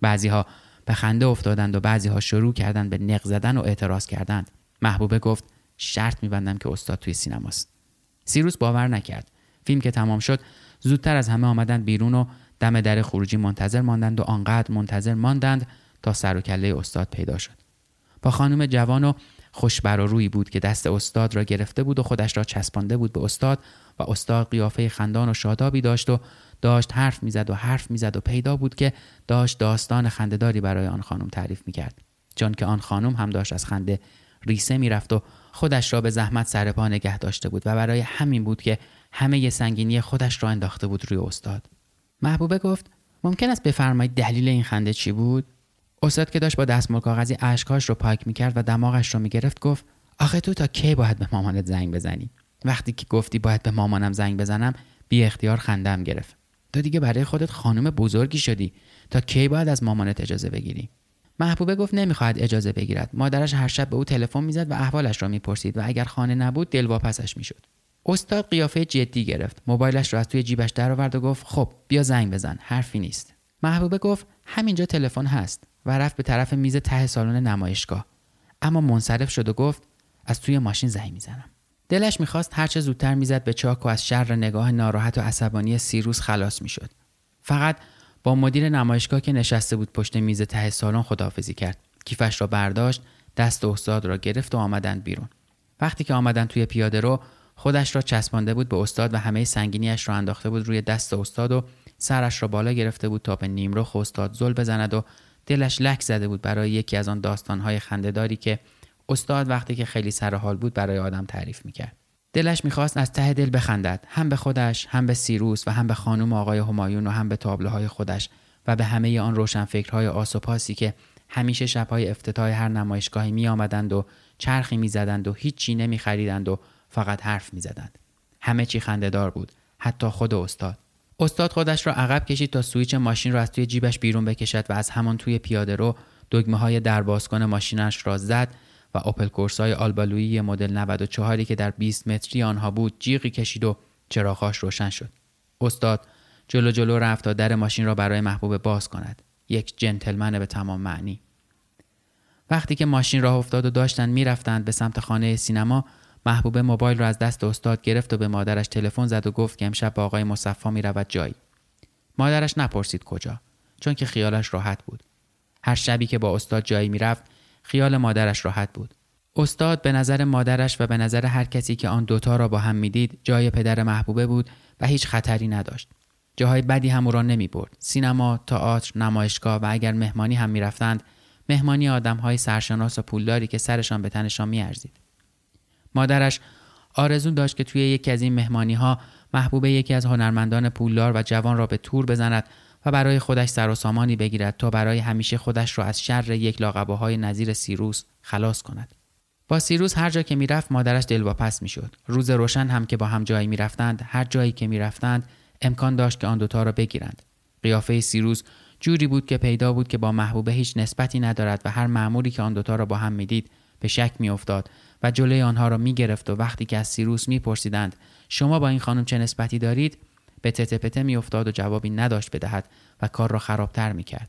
بعضی ها به خنده افتادند و بعضی ها شروع کردند به نق زدن و اعتراض کردند. محبوبه گفت شرط میبندم که استاد توی سینماست. سیروس باور نکرد. فیلم که تمام شد زودتر از همه آمدند بیرون و دم در خروجی منتظر ماندند و آنقدر منتظر ماندند تا سر و کله استاد پیدا شد. با خانم جوان و خوشبر و روی بود که دست استاد را گرفته بود و خودش را چسبانده بود به استاد و استاد قیافه خندان و شادابی داشت و داشت حرف می‌زد و حرف می‌زد و پیدا بود که داشت داستان خندهداری برای آن خانم تعریف می‌کرد. چون که آن خانم هم داشت از خنده ریسه می‌رفت و خودش را به زحمت سر پا نگه داشته بود و برای همین بود که همه سنگینی خودش را انداخته بود روی استاد. محبوبه گفت ممکن است بفرمایید دلیل این خنده چی بود؟ استاد که داشت با دستمال کاغذی اشکاش رو پاک می‌کرد و دماغش رو می‌گرفت گفت آخه تو تا کی باید به مامانت زنگ بزنی؟ وقتی که گفتی باید به مامانم زنگ بزنم بی اختیار خندم گرفت. تو دیگه برای خودت خانم بزرگی شدی. تا کی باید از مامانت اجازه بگیری؟ محبوبه گفت نمی‌خواهد اجازه بگیرد. مادرش هر شب به او تلفن می‌زد و احوالش را می‌پرسید و اگر خانه نبود دلواپسش می‌شد. استاد قیافه جدی گرفت. موبایلش را از توی جیبش درآورد و گفت خب بیا زنگ بزن حرفی نیست. محبوبه گفت همینجا تلفن هست. و رفت به طرف میز ته سالن نمایشگاه. اما منصرف شد و گفت از توی ماشین زنگ می‌زنم. دلش می‌خواست هرچه زودتر می‌زد به چاک و از شر نگاه ناراحت و عصبانی سیروس خلاص می‌شد. فقط با مدیر نمایشگاه که نشسته بود پشت میز ته سالن خداحافظی کرد. کیفش را برداشت دست استاد را گرفت و آمدند بیرون. وقتی که آمدند توی پیاده رو خودش را چسبانده بود به استاد و همه سنگینیش را انداخته بود روی دست استاد و سرش را بالا گرفته بود تا به نیمرخ استاد زل بزند و دلش لک زده بود برای یکی از آن داستانهای خندهداری که استاد وقتی که خیلی سر حال بود برای آدم تعریف می‌کرد. دلش می‌خواست از ته دل بخندد هم به خودش هم به سیروس و هم به خانم آقای همایون و هم به تابلوهای خودش و به همه آن روشنفکرهای آسوپاسی که همیشه شبهای افتتاح هر نمایشگاهی می آمدند و چرخی می زدند و نمی خریدند و فقط حرف می زدند. همه چی خندهدار بود حتی خود استاد استاد خودش را عقب کشید تا سویچ ماشین را از توی جیبش بیرون بکشد و از همان توی پیاده رو دگمه های در بازکن ماشینش را زد و اوپل کورسای آلبالویی مدل 94 که در 20 متری آنها بود جیغی کشید و چراغاش روشن شد. استاد جلو جلو رفت تا در ماشین را برای محبوب باز کند. یک جنتلمن به تمام معنی. وقتی که ماشین راه افتاد و داشتند می‌رفتند به سمت خانه سینما محبوب موبایل را از دست استاد گرفت و به مادرش تلفن زد و گفت که امشب با آقای مصفا می رود جایی. مادرش نپرسید کجا چون که خیالش راحت بود. هر شبی که با استاد جایی می‌رفت خیال مادرش راحت بود. استاد به نظر مادرش و به نظر هر کسی که آن دوتا را با هم می‌دید جای پدر محبوبه بود و هیچ خطری نداشت. جاهای بدی هم او را نمی برد. سینما، تئاتر، نمایشگاه و اگر مهمانی هم می‌رفتند مهمانی های سرشناس و پولداری که سرشان به تنشان میارزید. مادرش آرزو داشت که توی یکی از این مهمانی ها محبوبه یکی از هنرمندان پولدار و جوان را به تور بزند و برای خودش سر و سامانی بگیرد تا برای همیشه خودش را از شر یک لاقباهای نظیر سیروس خلاص کند. با سیروس هر جا که می‌رفت مادرش دلواپس می‌شد. روز روشن هم که با هم جایی می‌رفتند هر جایی که می‌رفتند امکان داشت که آن دوتا را بگیرند. قیافه سیروس جوری بود که پیدا بود که با محبوبه هیچ نسبتی ندارد و هر معمولی که آن دوتا را با هم می‌دید به شک میافتاد و جلوی آنها را می‌گرفت و وقتی که از سیروس میپرسیدند شما با این خانم چه نسبتی دارید؟ به تته پته میافتاد و جوابی نداشت بدهد و کار را خرابتر می‌کرد.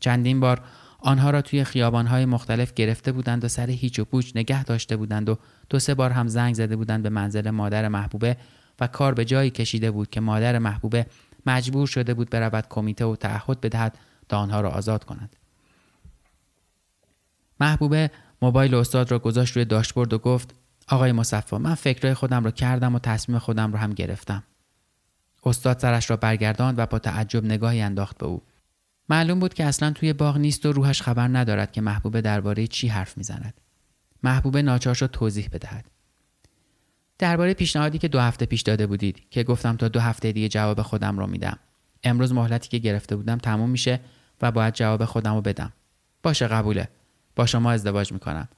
چندین بار آنها را توی خیابانهای مختلف گرفته بودند و سر هیچ و پوچ نگه داشته بودند و دو سه بار هم زنگ زده بودند به منزل مادر محبوبه و کار به جایی کشیده بود که مادر محبوبه مجبور شده بود برود کمیته و تعهد بدهد تا آنها را آزاد کند. محبوبه موبایل استاد را گذاشت روی داشبورد و گفت آقای مصفا من فکرهای خودم را کردم و تصمیم خودم را هم گرفتم. استاد سرش را برگرداند و با تعجب نگاهی انداخت به او. معلوم بود که اصلا توی باغ نیست و روحش خبر ندارد که محبوبه درباره چی حرف می‌زند. محبوبه ناچار شد توضیح بدهد. درباره پیشنهادی که دو هفته پیش داده بودید که گفتم تا دو هفته دیگه جواب خودم رو میدم. امروز مهلتی که گرفته بودم تموم میشه و باید جواب خودم رو بدم. باشه قبوله. با شما ازدواج می‌کنم.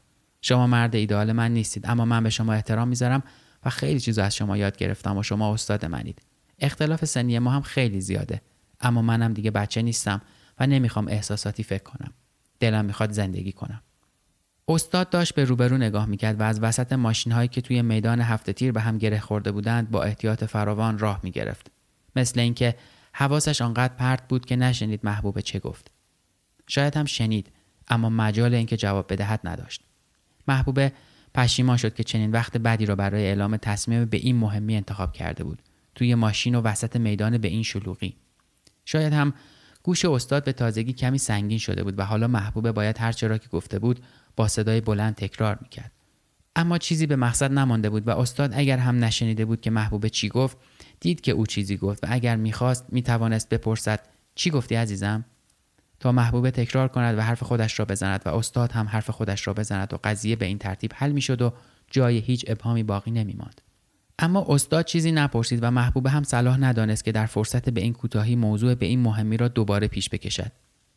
شما مرد ایدئال من نیستید اما من به شما احترام می‌ذارم و خیلی چیز از شما یاد گرفتم و شما استاد منید. اختلاف سنی ما هم خیلی زیاده اما منم دیگه بچه نیستم و نمی‌خوام احساساتی فکر کنم. دلم می‌خواد زندگی کنم. استاد داشت به روبرو نگاه می‌کرد و از وسط ماشین هایی که توی میدان هفته تیر به هم گره خورده بودند با احتیاط فراوان راه می‌گرفت. مثل اینکه حواسش آنقدر پرت بود که نشنید محبوب چه گفت. شاید هم شنید. اما مجال اینکه جواب بدهد نداشت. محبوبه پشیمان شد که چنین وقت بعدی را برای اعلام تصمیم به این مهمی انتخاب کرده بود. توی ماشین و وسط میدان به این شلوغی. شاید هم گوش استاد به تازگی کمی سنگین شده بود و حالا محبوبه باید هر چرا که گفته بود با صدای بلند تکرار می‌کرد. اما چیزی به مقصد نمانده بود و استاد اگر هم نشنیده بود که محبوبه چی گفت دید که او چیزی گفت و اگر می‌خواست می‌توانست بپرسد چی گفتی عزیزم؟ تا محبوبه تکرار کند و حرف خودش را بزند و استاد هم حرف خودش را بزند و قضیه به این ترتیب حل می‌شد و جای هیچ ابهامی باقی نمیماند. اما استاد چیزی نپرسید و محبوبه هم صلاح ندانست که در فرصت به این کوتاهی موضوع به این مهمی را دوباره پیش بکشد.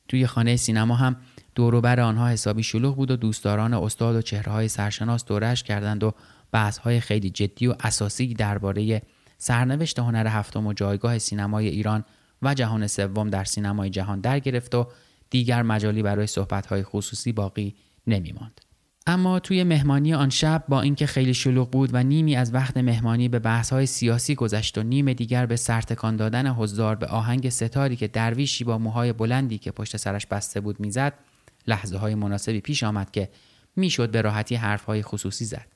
توی خانه سینما هم دوروبر آنها حسابی شلوغ بود و دوستداران استاد و چهره های سرشناس دورش کردند و های خیلی جدی و اساسی درباره سرنوشت هنر هفتم و جایگاه سینمای ایران و جهان سوم در سینمای جهان در گرفت و دیگر مجالی برای های خصوصی باقی نمیماند. اما توی مهمانی آن شب با اینکه خیلی شلوغ بود و نیمی از وقت مهمانی به های سیاسی گذشت و نیم دیگر به سرتکان دادن حضار به آهنگ ستاری که درویشی با موهای بلندی که پشت سرش بسته بود می‌زد لحظه های مناسبی پیش آمد که می‌شد به راحتی حرف های خصوصی زد.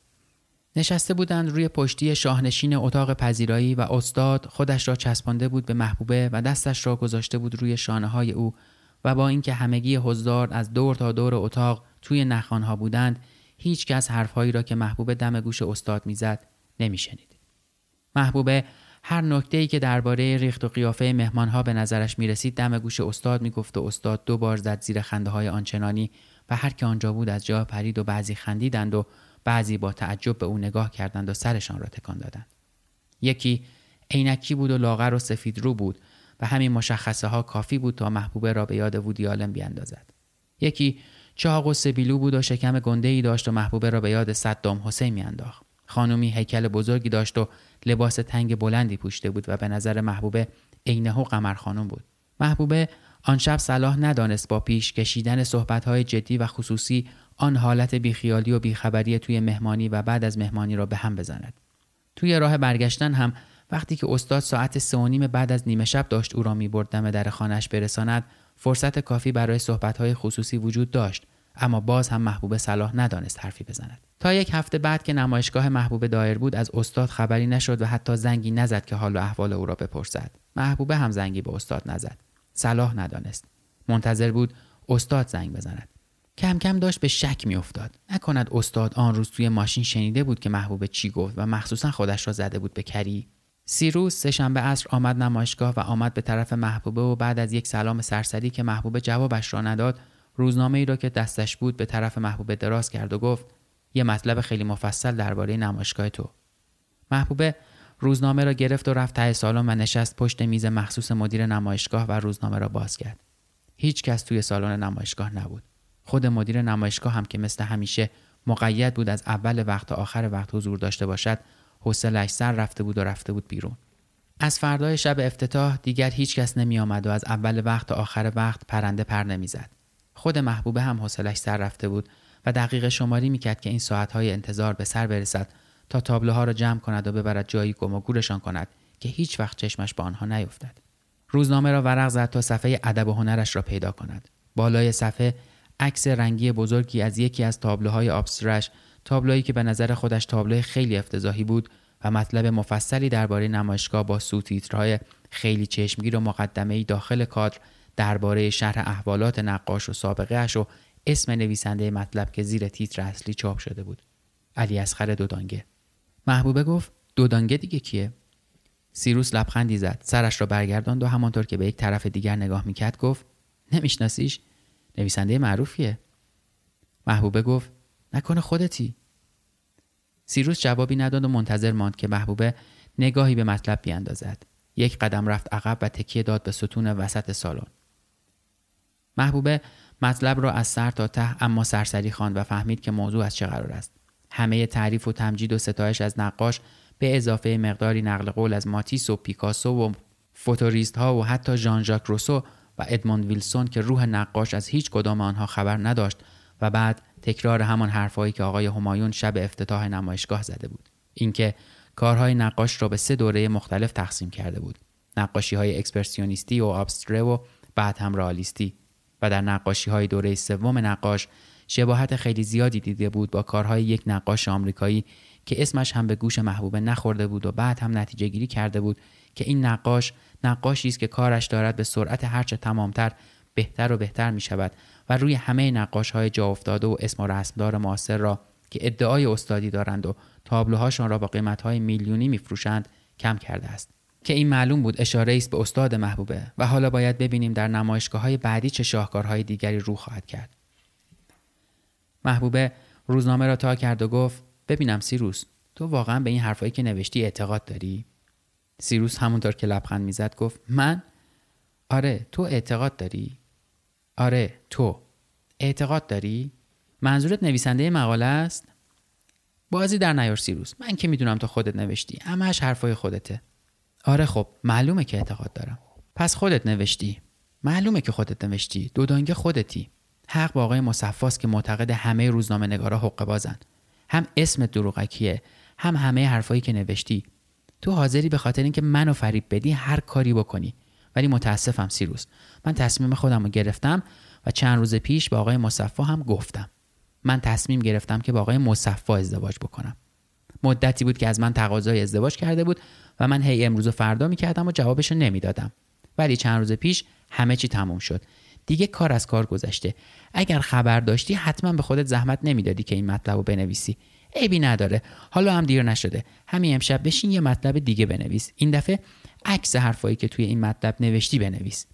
نشسته بودند روی پشتی شاهنشین اتاق پذیرایی و استاد خودش را چسبانده بود به محبوبه و دستش را گذاشته بود روی شانه های او و با اینکه همگی حضار از دور تا دور اتاق توی نخانها بودند هیچ کس حرفهایی را که محبوبه دم گوش استاد می‌زد نمیشنید. محبوبه هر نکته که درباره ریخت و قیافه مهمانها به نظرش می رسید دم گوش استاد می گفت و استاد دو بار زد زیر خنده های آنچنانی و هر که آنجا بود از جا پرید و بعضی خندیدند و بعضی با تعجب به او نگاه کردند و سرشان را تکان دادند. یکی عینکی بود و لاغر و سفید رو بود و همین مشخصه ها کافی بود تا محبوبه را به یاد وودی آلن بیاندازد. یکی چاق و سبیلو بود و شکم گنده ای داشت و محبوبه را به یاد صدام حسین میانداخت. خانومی هیکل بزرگی داشت و لباس تنگ بلندی پوشیده بود و به نظر محبوبه عینه و قمر خانم بود. محبوبه آن شب صلاح ندانست با پیش کشیدن صحبتهای جدی و خصوصی آن حالت بیخیالی و بیخبری توی مهمانی و بعد از مهمانی را به هم بزند. توی راه برگشتن هم وقتی که استاد ساعت سه و نیم بعد از نیمه شب داشت او را می‌برد دم در خانهش برساند فرصت کافی برای صحبتهای خصوصی وجود داشت اما باز هم محبوب صلاح ندانست حرفی بزند. تا یک هفته بعد که نمایشگاه محبوب دایر بود از استاد خبری نشد و حتی زنگی نزد که حال و احوال او را بپرسد. محبوبه هم زنگی به استاد نزد. صلاح ندانست. منتظر بود استاد زنگ بزند. کم کم داشت به شک میافتاد. نکند استاد آن روز توی ماشین شنیده بود که محبوب چی گفت و مخصوصا خودش را زده بود به کری. سیروس سهشنبه عصر آمد نمایشگاه و آمد به طرف محبوبه و بعد از یک سلام سرسری که محبوبه جوابش را نداد روزنامه ای را که دستش بود به طرف محبوبه دراز کرد و گفت یه مطلب خیلی مفصل درباره نمایشگاه تو. محبوبه روزنامه را گرفت و رفت ته سالن و نشست پشت میز مخصوص مدیر نمایشگاه و روزنامه را باز کرد. هیچ کس توی سالن نمایشگاه نبود. خود مدیر نمایشگاه هم که مثل همیشه مقید بود از اول وقت تا آخر وقت حضور داشته باشد حوصلش سر رفته بود و رفته بود بیرون از فردای شب افتتاح دیگر هیچ کس نمی و از اول وقت تا آخر وقت پرنده پر نمی‌زد. خود محبوبه هم حوصلش سر رفته بود و دقیقه شماری می‌کرد که این ساعتهای انتظار به سر برسد تا تابلوها را جمع کند و ببرد جایی گم و گورشان کند که هیچ وقت چشمش به آنها نیفتد. روزنامه را ورق زد تا صفحه ادب و هنرش را پیدا کند. بالای صفحه عکس رنگی بزرگی از یکی از تابلوهای آبسترش تابلویی که به نظر خودش تابلوی خیلی افتضاحی بود و مطلب مفصلی درباره نمایشگاه با سوتیترهای خیلی چشمگیر و مقدمه داخل کادر درباره شرح احوالات نقاش و سابقه اش و اسم نویسنده مطلب که زیر تیتر اصلی چاپ شده بود. علی اسخر دودانگه. محبوبه گفت دودانگه دیگه کیه؟ سیروس لبخندی زد سرش را برگرداند و همانطور که به یک طرف دیگر نگاه می‌کرد گفت نمیشناسیش؟ نویسنده معروفیه. محبوبه گفت نکنه خودتی. سیروس جوابی نداد و منتظر ماند که محبوبه نگاهی به مطلب بیاندازد. یک قدم رفت عقب و تکیه داد به ستون وسط سالن. محبوبه مطلب را از سر تا ته اما سرسری خواند و فهمید که موضوع از چه قرار است. همه تعریف و تمجید و ستایش از نقاش به اضافه مقداری نقل قول از ماتیس و پیکاسو و فوتوریست ها و حتی ژان ژاک روسو و ادموند ویلسون که روح نقاش از هیچ کدام آنها خبر نداشت و بعد تکرار همان حرفهایی که آقای همایون شب افتتاح نمایشگاه زده بود. اینکه کارهای نقاش را به سه دوره مختلف تقسیم کرده بود. نقاشی های اکسپرسیونیستی و آبستره و بعد هم رئالیستی. و در نقاشی های دوره سوم نقاش شباهت خیلی زیادی دیده بود با کارهای یک نقاش آمریکایی که اسمش هم به گوش محبوبه نخورده بود و بعد هم نتیجه گیری کرده بود که این نقاش نقاشی است که کارش دارد به سرعت هرچه تمامتر بهتر و بهتر می شود و روی همه نقاش های جا افتاده و اسم و رسمدار معاصر را که ادعای استادی دارند و تابلوهاشان را با قیمت های میلیونی میفروشند کم کرده است. که این معلوم بود اشاره است به استاد محبوبه و حالا باید ببینیم در نمایشگاه های بعدی چه شاهکارهای دیگری رو خواهد کرد. محبوبه روزنامه را تا کرد و گفت ببینم سیروس تو واقعا به این حرفایی که نوشتی اعتقاد داری؟ سیروس همونطور که لبخند می‌زد گفت من؟ آره تو اعتقاد داری؟ آره تو. اعتقاد داری؟ منظورت نویسنده مقاله است؟ بازی در نیار سیروس من که می‌دونم تو خودت نوشتی همش حرفای خودته. آره خب معلومه که اعتقاد دارم. پس خودت نوشتی؟ معلومه که خودت نوشتی دودانگه خودتی. حق با آقای مصفاست که معتقد همه روزنامه نگارا حقه بازن. هم اسم دروغکیه هم همه حرفایی که نوشتی. تو حاضری به خاطر اینکه منو فریب بدی هر کاری بکنی. ولی متاسفم سیروس. من تصمیم خودم رو گرفتم و چند روز پیش با آقای مصفا هم گفتم. من تصمیم گرفتم که با آقای مصفا ازدواج بکنم. مدتی بود که از من تقاضای ازدواج کرده بود و من هی امروز و فردا می‌کردم و جوابش نمی‌دادم. ولی چند روز پیش همه چی تموم شد. دیگه کار از کار گذشته. اگر خبر داشتی حتما به خودت زحمت نمی‌دادی که این مطلب رو بنویسی. عیبی نداره. حالا هم دیر نشده. همین امشب بشین یه مطلب دیگه بنویس. این دفعه عکس حرفایی که توی این مطلب نوشتی بنویس.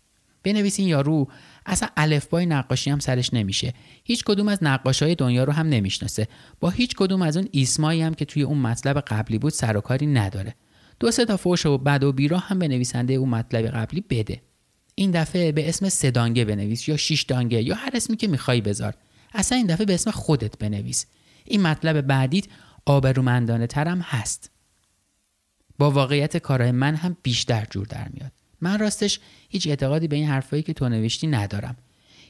بنویسین یارو. اصلا الفبای نقاشی هم سرش نمیشه. هیچ کدوم از نقاشای دنیا رو هم نمی‌شناسه. با هیچ کدوم از اون ایسمایی هم که توی اون مطلب قبلی بود سر و کاری نداره. دو سه تا فوش و بد و بیرا هم به نویسنده اون مطلب قبلی بده. این دفعه به اسم سدانگه بنویس یا شیش دانگه یا هر اسمی که می‌خوای بذار. اصلا این دفعه به اسم خودت بنویس. این مطلب بعدیت آبرومندانه ترم هست. با واقعیت کارهای من هم بیشتر جور در میاد. من راستش هیچ اعتقادی به این حرفایی که تو نوشتی ندارم.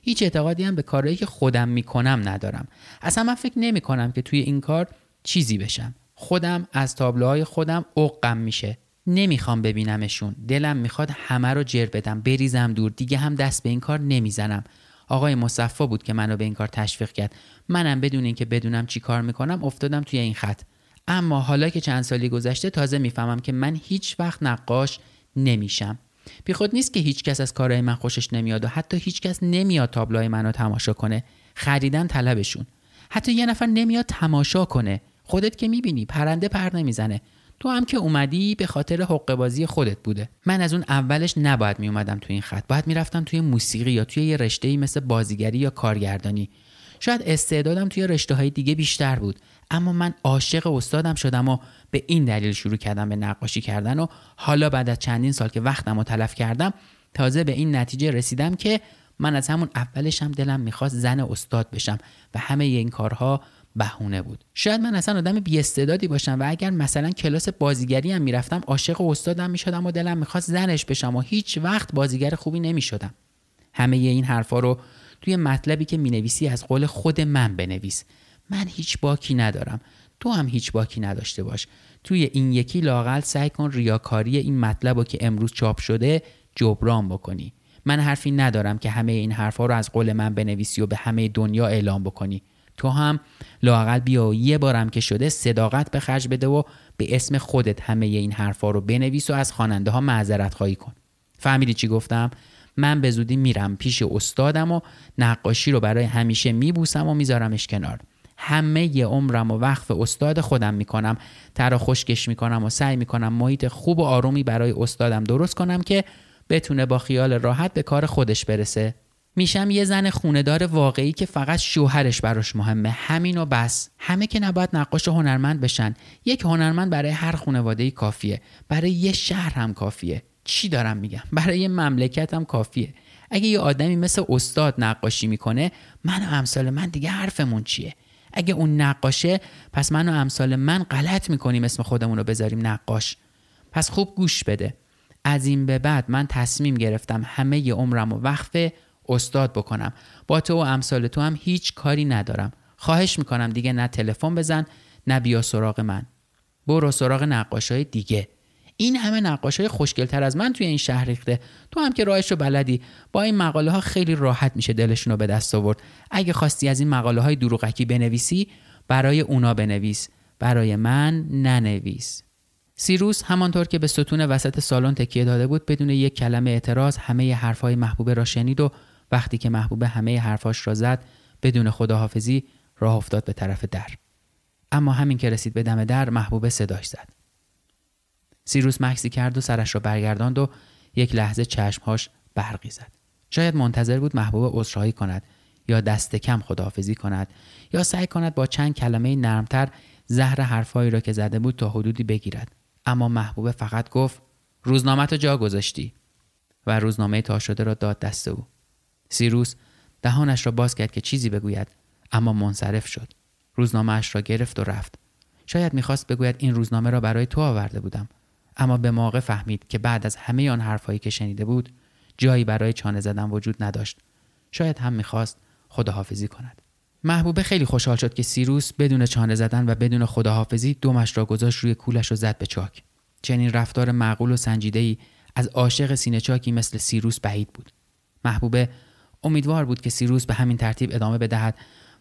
هیچ اعتقادی هم به کارهایی که خودم می‌کنم ندارم. اصلا من فکر نمی کنم که توی این کار چیزی بشم. خودم از تابلوهای خودم عقم میشه. نمی‌خوام ببینمشون. دلم می‌خواد همه رو جر بدم بریزم دور. دیگه هم دست به این کار نمی‌زنم. آقای مصفا بود که منو به این کار تشویق کرد. منم بدون اینکه بدونم چی کار می‌کنم افتادم توی این خط. اما حالا که چند سالی گذشته تازه می‌فهمم که من هیچ وقت نقاش نمیشم. بی خود نیست که هیچ کس از کارهای من خوشش نمیاد و حتی هیچ کس نمیاد تابلوهای منو تماشا کنه. خریدن طلبشون. حتی یه نفر نمیاد تماشا کنه. خودت که می‌بینی پرنده پر نمی‌زنه. تو هم که اومدی به خاطر حق بازی خودت بوده. من از اون اولش نباید میومدم توی این خط. باید می‌رفتم توی موسیقی یا توی یه رشته مثل بازیگری یا کارگردانی. شاید استعدادم توی رشته های دیگه بیشتر بود. اما من عاشق استادم شدم و به این دلیل شروع کردم به نقاشی کردن و حالا بعد از چندین سال که وقتم رو تلف کردم تازه به این نتیجه رسیدم که من از همون اولش هم دلم می‌خواست زن استاد بشم و همه این کارها بهونه بود. شاید من اصلا آدم بیاستعدادی باشم و اگر مثلا کلاس بازیگری هم می‌رفتم عاشق استادم می‌شدم و دلم می‌خواست زنش بشم و هیچ وقت بازیگر خوبی نمی‌شدم. همه این حرفا رو توی مطلبی که می‌نویسی از قول خود من بنویس. من هیچ باکی ندارم. تو هم هیچ باکی نداشته باش. توی این یکی لاقل سعی کن ریاکاری این مطلب رو که امروز چاپ شده جبران بکنی. من حرفی ندارم که همه این حرفها رو از قول من بنویسی و به همه دنیا اعلام بکنی. تو هم لاقل بیا یه بارم که شده صداقت به خرج بده و به اسم خودت همه این حرفا رو بنویس و از خواننده ها معذرت خواهی کن. فهمیدی چی گفتم؟ من به زودی میرم پیش استادم و نقاشی رو برای همیشه میبوسم و میذارمش کنار. همه ی عمرم و وقف استاد خودم می‌کنم. ترا خشکش می‌کنم و سعی می‌کنم محیط خوب و آرومی برای استادم درست کنم که بتونه با خیال راحت به کار خودش برسه. میشم یه زن خوندار واقعی که فقط شوهرش براش مهمه. همین و بس. همه که نباید نقاش هنرمند بشن. یک هنرمند برای هر خانواده کافیه. برای یه شهر هم کافیه. چی دارم میگم؟ برای یه مملکت هم کافیه. اگه یه آدمی مثل استاد نقاشی می‌کنه من و امثال من دیگه حرفمون چیه؟ اگه اون نقاشه پس من و امثال من غلط می‌کنیم اسم خودمون رو بذاریم نقاش. پس خوب گوش بده. از این به بعد من تصمیم گرفتم همه ی عمرم و وقف استاد بکنم. با تو و امثال تو هم هیچ کاری ندارم. خواهش می‌کنم دیگه نه تلفن بزن نه بیا سراغ من. برو سراغ نقاشای دیگه. این همه نقاش های خوشگلتر از من توی این شهر ریخته. تو هم که راهش رو بلدی. با این مقاله ها خیلی راحت میشه دلشون رو به دست آورد. اگه خواستی از این مقاله های دروغکی بنویسی برای اونا بنویس. برای من ننویس. سیروس همانطور که به ستون وسط سالن تکیه داده بود بدون یک کلمه اعتراض همه حرفهای محبوبه را شنید و وقتی که محبوبه همه حرفاش را زد بدون خداحافظی راه افتاد به طرف در. اما همین که رسید به دم در محبوبه صداش زد. سیروس مکسی کرد و سرش را برگرداند و یک لحظه چشمهاش برقی زد شاید منتظر بود محبوب عذرخواهی کند یا دست کم خداحافظی کند یا سعی کند با چند کلمه نرمتر زهر حرفهایی را که زده بود تا حدودی بگیرد. اما محبوبه فقط گفت روزنامه تو جا گذاشتی. و روزنامه تا شده را داد دست او. سیروس دهانش را باز کرد که چیزی بگوید اما منصرف شد. روزنامه اش را گرفت و رفت. شاید می‌خواست بگوید این روزنامه را برای تو آورده بودم. اما به موقع فهمید که بعد از همه آن حرفهایی که شنیده بود جایی برای چانه زدن وجود نداشت. شاید هم می‌خواست خداحافظی کند. محبوبه خیلی خوشحال شد که سیروس بدون چانه زدن و بدون خداحافظی دومش را گذاشت روی کولش و زد به چاک. چنین رفتار معقول و ای از عاشق سینه چاکی مثل سیروس بعید بود. محبوبه امیدوار بود که سیروس به همین ترتیب ادامه بدهد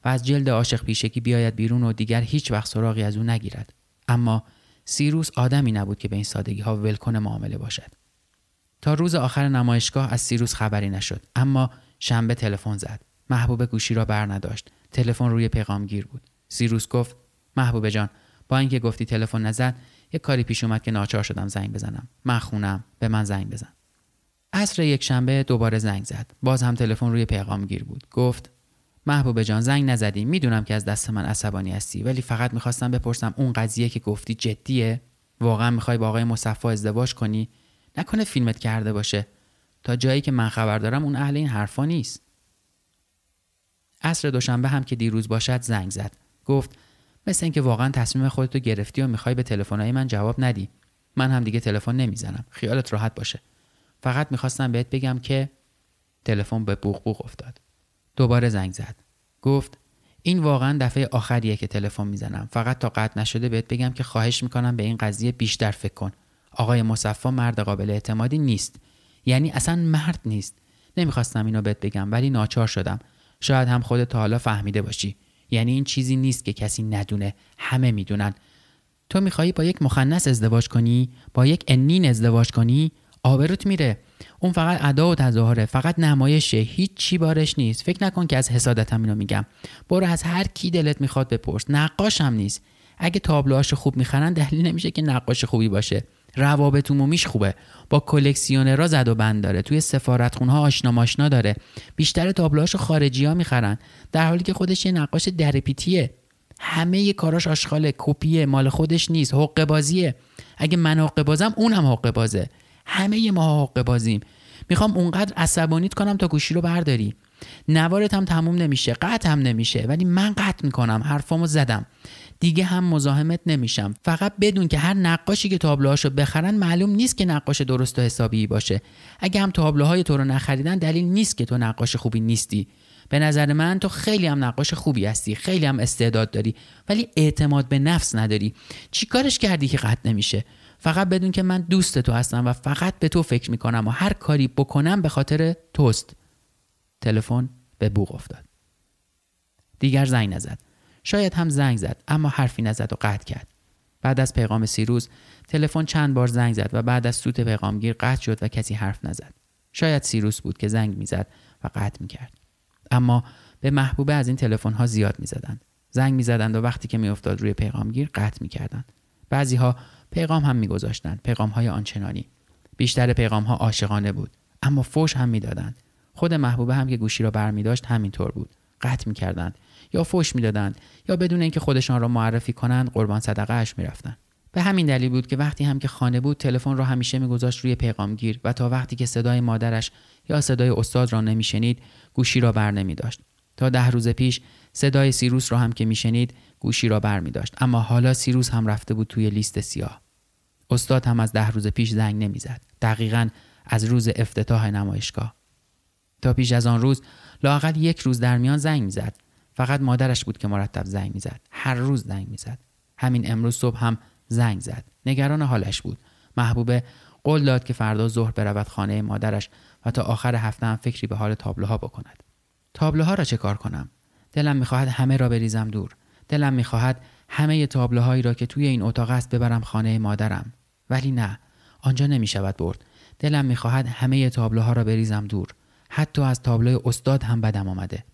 و از جلد عاشق پیشکی بیاید بیرون و دیگر هیچ وقت سراغی از او نگیرد. اما سیروس آدمی نبود که به این سادگی ها ولکن معامله باشد. تا روز آخر نمایشگاه از سیروس خبری نشد اما شنبه تلفن زد. محبوب گوشی را بر نداشت. تلفن روی پیغامگیر بود. سیروس گفت محبوب جان با اینکه گفتی تلفن نزد یک کاری پیش اومد که ناچار شدم زنگ بزنم. من خونم. به من زنگ بزن. عصر یک شنبه دوباره زنگ زد. باز هم تلفن روی پیغامگیر بود. گفت محبوب جان زنگ نزدی. می‌دونم که از دست من عصبانی هستی ولی فقط می‌خواستم بپرسم اون قضیه که گفتی جدیه؟ واقعا می‌خوای با آقای مصفا ازدواج کنی؟ نکنه فیلمت کرده باشه. تا جایی که من خبر دارم اون اهل این حرفا نیست. عصر دوشنبه هم که دیروز باشد زنگ زد. گفت مثل اینکه واقعا تصمیم خودتو گرفتی و می‌خوای به تلفنهای من جواب ندی. من هم دیگه تلفن نمی‌زنم. خیالت راحت باشه. فقط می‌خواستم بهت بگم که تلفن به بوق بوق افتاد. دوباره زنگ زد. گفت این واقعا دفعه آخریه که تلفن می‌زنم. فقط تا قطع نشده بهت بگم که خواهش می‌کنم به این قضیه بیشتر فکر کن. آقای مصفا مرد قابل اعتمادی نیست. یعنی اصلا مرد نیست. نمی‌خواستم اینو بهت بگم ولی ناچار شدم. شاید هم خودت تا حالا فهمیده باشی. یعنی این چیزی نیست که کسی ندونه. همه می‌دونن. تو میخوایی با یک مخنس ازدواج کنی؟ با یک انین ازدواج کنی؟ آبروت میره. اون فقط ادا و تظاهره فقط نمایشه هیچ چی بارش نیست. فکر نکن که از حسادتم اینو میگم. برو از هر کی دلت می‌خواد بپرس. نقاش هم نیست. اگه تابلوهاش خوب می‌خرن دلیل نمیشه که نقاش خوبی باشه. روابط عمومیش خوبه. با کلکسیونرها زد و بند داره. توی سفارتخونه ها آشنا ماشنا داره. بیشتر تابلوهاشو خارجی ها می‌خرن. در حالی که خودش یه نقاش درپیتیه. همه کاراش آشغال کپیه. مال خودش نیست. حق بازیه اگه من حق بازم اونم حق بازه همه ما حق بازیم. می‌خوام اونقدر عصبانیت کنم تا گوشی رو برداری. نوارت هم تموم نمیشه قطع هم نمیشه ولی من قطع می‌کنم حرفامو زدم. دیگه هم مزاحمت نمیشم. فقط بدون که هر نقاشی که تابلوهاشو بخرن معلوم نیست که نقاش درست و حسابی باشه. اگه هم تابلوهای تو رو نخریدن دلیل نیست که تو نقاش خوبی نیستی. به نظر من تو خیلی هم نقاش خوبی هستی خیلی هم استعداد داری ولی اعتماد به نفس نداری. چی کارش کردی که قطع نمیشه؟ فقط بدون که من دوست تو هستم و فقط به تو فکر می‌کنم و هر کاری بکنم به خاطر توست. تلفن به بوق افتاد. دیگر زنگ نزد. شاید هم زنگ زد اما حرفی نزد و قطع کرد. بعد از پیغام سیروز تلفن چند بار زنگ زد و بعد از سوت پیغامگیر قطع شد و کسی حرف نزد. شاید سیروس بود که زنگ می‌زد و قطع می‌کرد. اما به محبوبه از این تلفن ها زیاد می‌زدند. زنگ می‌زدند و وقتی که میافتاد روی پیغامگیر قطع می‌کردند. بعضی ها پیغام هم میگذاشتند. پیغام های آنچنانی. بیشتر پیغام ها عاشقانه بود. اما فوش هم می‌دادند. خود محبوبه هم که گوشی را برمیداشت همینطور بود. قطع می‌کردند. یا فوش می‌دادند یا بدون اینکه خودشان را معرفی کنند قربان صدقه اش می‌رفتند. به همین دلیل بود که وقتی هم که خانه بود تلفن را همیشه میگذاشت روی پیغامگیر و تا وقتی که صدای مادرش یا صدای استاد را نمیشنید گوشی را بر نمی داشت. تا ده روز پیش صدای سیروس را هم که میشنید گوشی را بر می داشت. اما حالا سیروس هم رفته بود توی لیست سیاه. استاد هم از ده روز پیش زنگ نمی‌زد. دقیقا از روز افتتاح نمایشگاه. تا پیش از آن روز لاقل یک روز در میان زنگ می‌زد. فقط مادرش بود که مرتب زنگ می‌زد. هر روز زنگ می‌زد. همین امروز صبح هم زنگ زد. نگران حالش بود. محبوبه قول داد که فردا ظهر برود خانه مادرش و تا آخر هفته هم فکری به حال تابلوها بکند. تابلوها را چه کار کنم؟ دلم می‌خواهد همه را بریزم دور. دلم می‌خواهد همه تابلوهایی را که توی این اتاق است ببرم خانه مادرم. ولی نه آنجا نمی‌شود برد. دلم می‌خواهد همه تابلوها را بریزم دور. حتی از تابلوی استاد هم بدم آمده.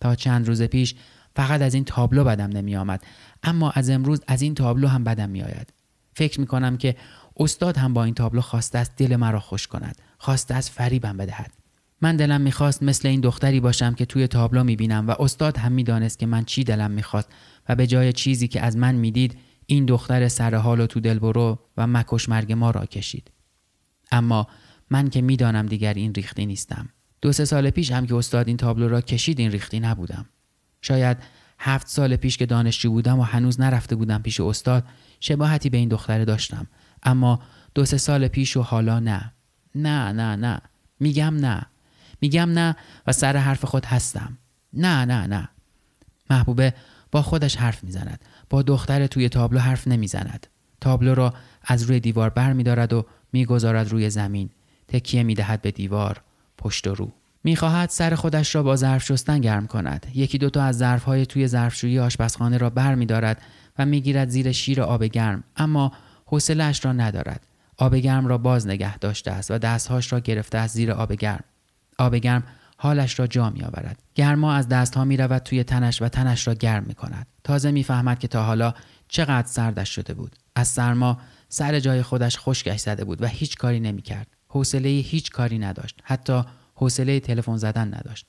تا چند روز پیش فقط از این تابلو بدم نمی آمد اما از امروز از این تابلو هم بدم می آید فکر می کنم که استاد هم با این تابلو خواسته است دل مرا خوش کند. خواسته از فریبم بدهد. من دلم می‌خواست مثل این دختری باشم که توی تابلو می‌بینم و استاد هم می‌دانست که من چی دلم می‌خواست. و به جای چیزی که از من می‌دید این دختر سرحال و تو دل برو و مکش مرگ ما را کشید. اما من که می‌دانم دیگر این ریختی نیستم. دو سه سال پیش هم که استاد این تابلو را کشید این ریختی نبودم. شاید هفت سال پیش که دانشجو بودم و هنوز نرفته بودم پیش استاد شباهتی به این دختره داشتم. اما دو سه سال پیش و حالا نه. نه نه نه. میگم نه. میگم نه و سر حرف خود هستم. نه نه نه. محبوبه با خودش حرف می‌زند. با دختر توی تابلو حرف نمی‌زند. تابلو را از روی دیوار بر میدارد و می‌گذارد روی زمین. تکیه می‌دهد به دیوار پشت و رو. می‌خواهد سر خودش را با ظرف شستن گرم کند. یکی دوتا از ظرفهای توی ظرفشویی آشپزخانه را بر میدارد و می‌گیرد زیر شیر آب گرم. اما حوصلهاش را ندارد. آب گرم را باز نگه داشته است و دستهاش را گرفته از زیر آب گرم. آب گرم حالش را جا می آورد گرما از دستها می رود توی تنش و تنش را گرم می کند تازه می‌فهمد که تا حالا چقدر سردش شده بود. از سرما سر جای خودش خشکش زده بود و هیچ کاری نمی کرد حوصله هیچ کاری نداشت. حتی حوصله تلفن زدن نداشت.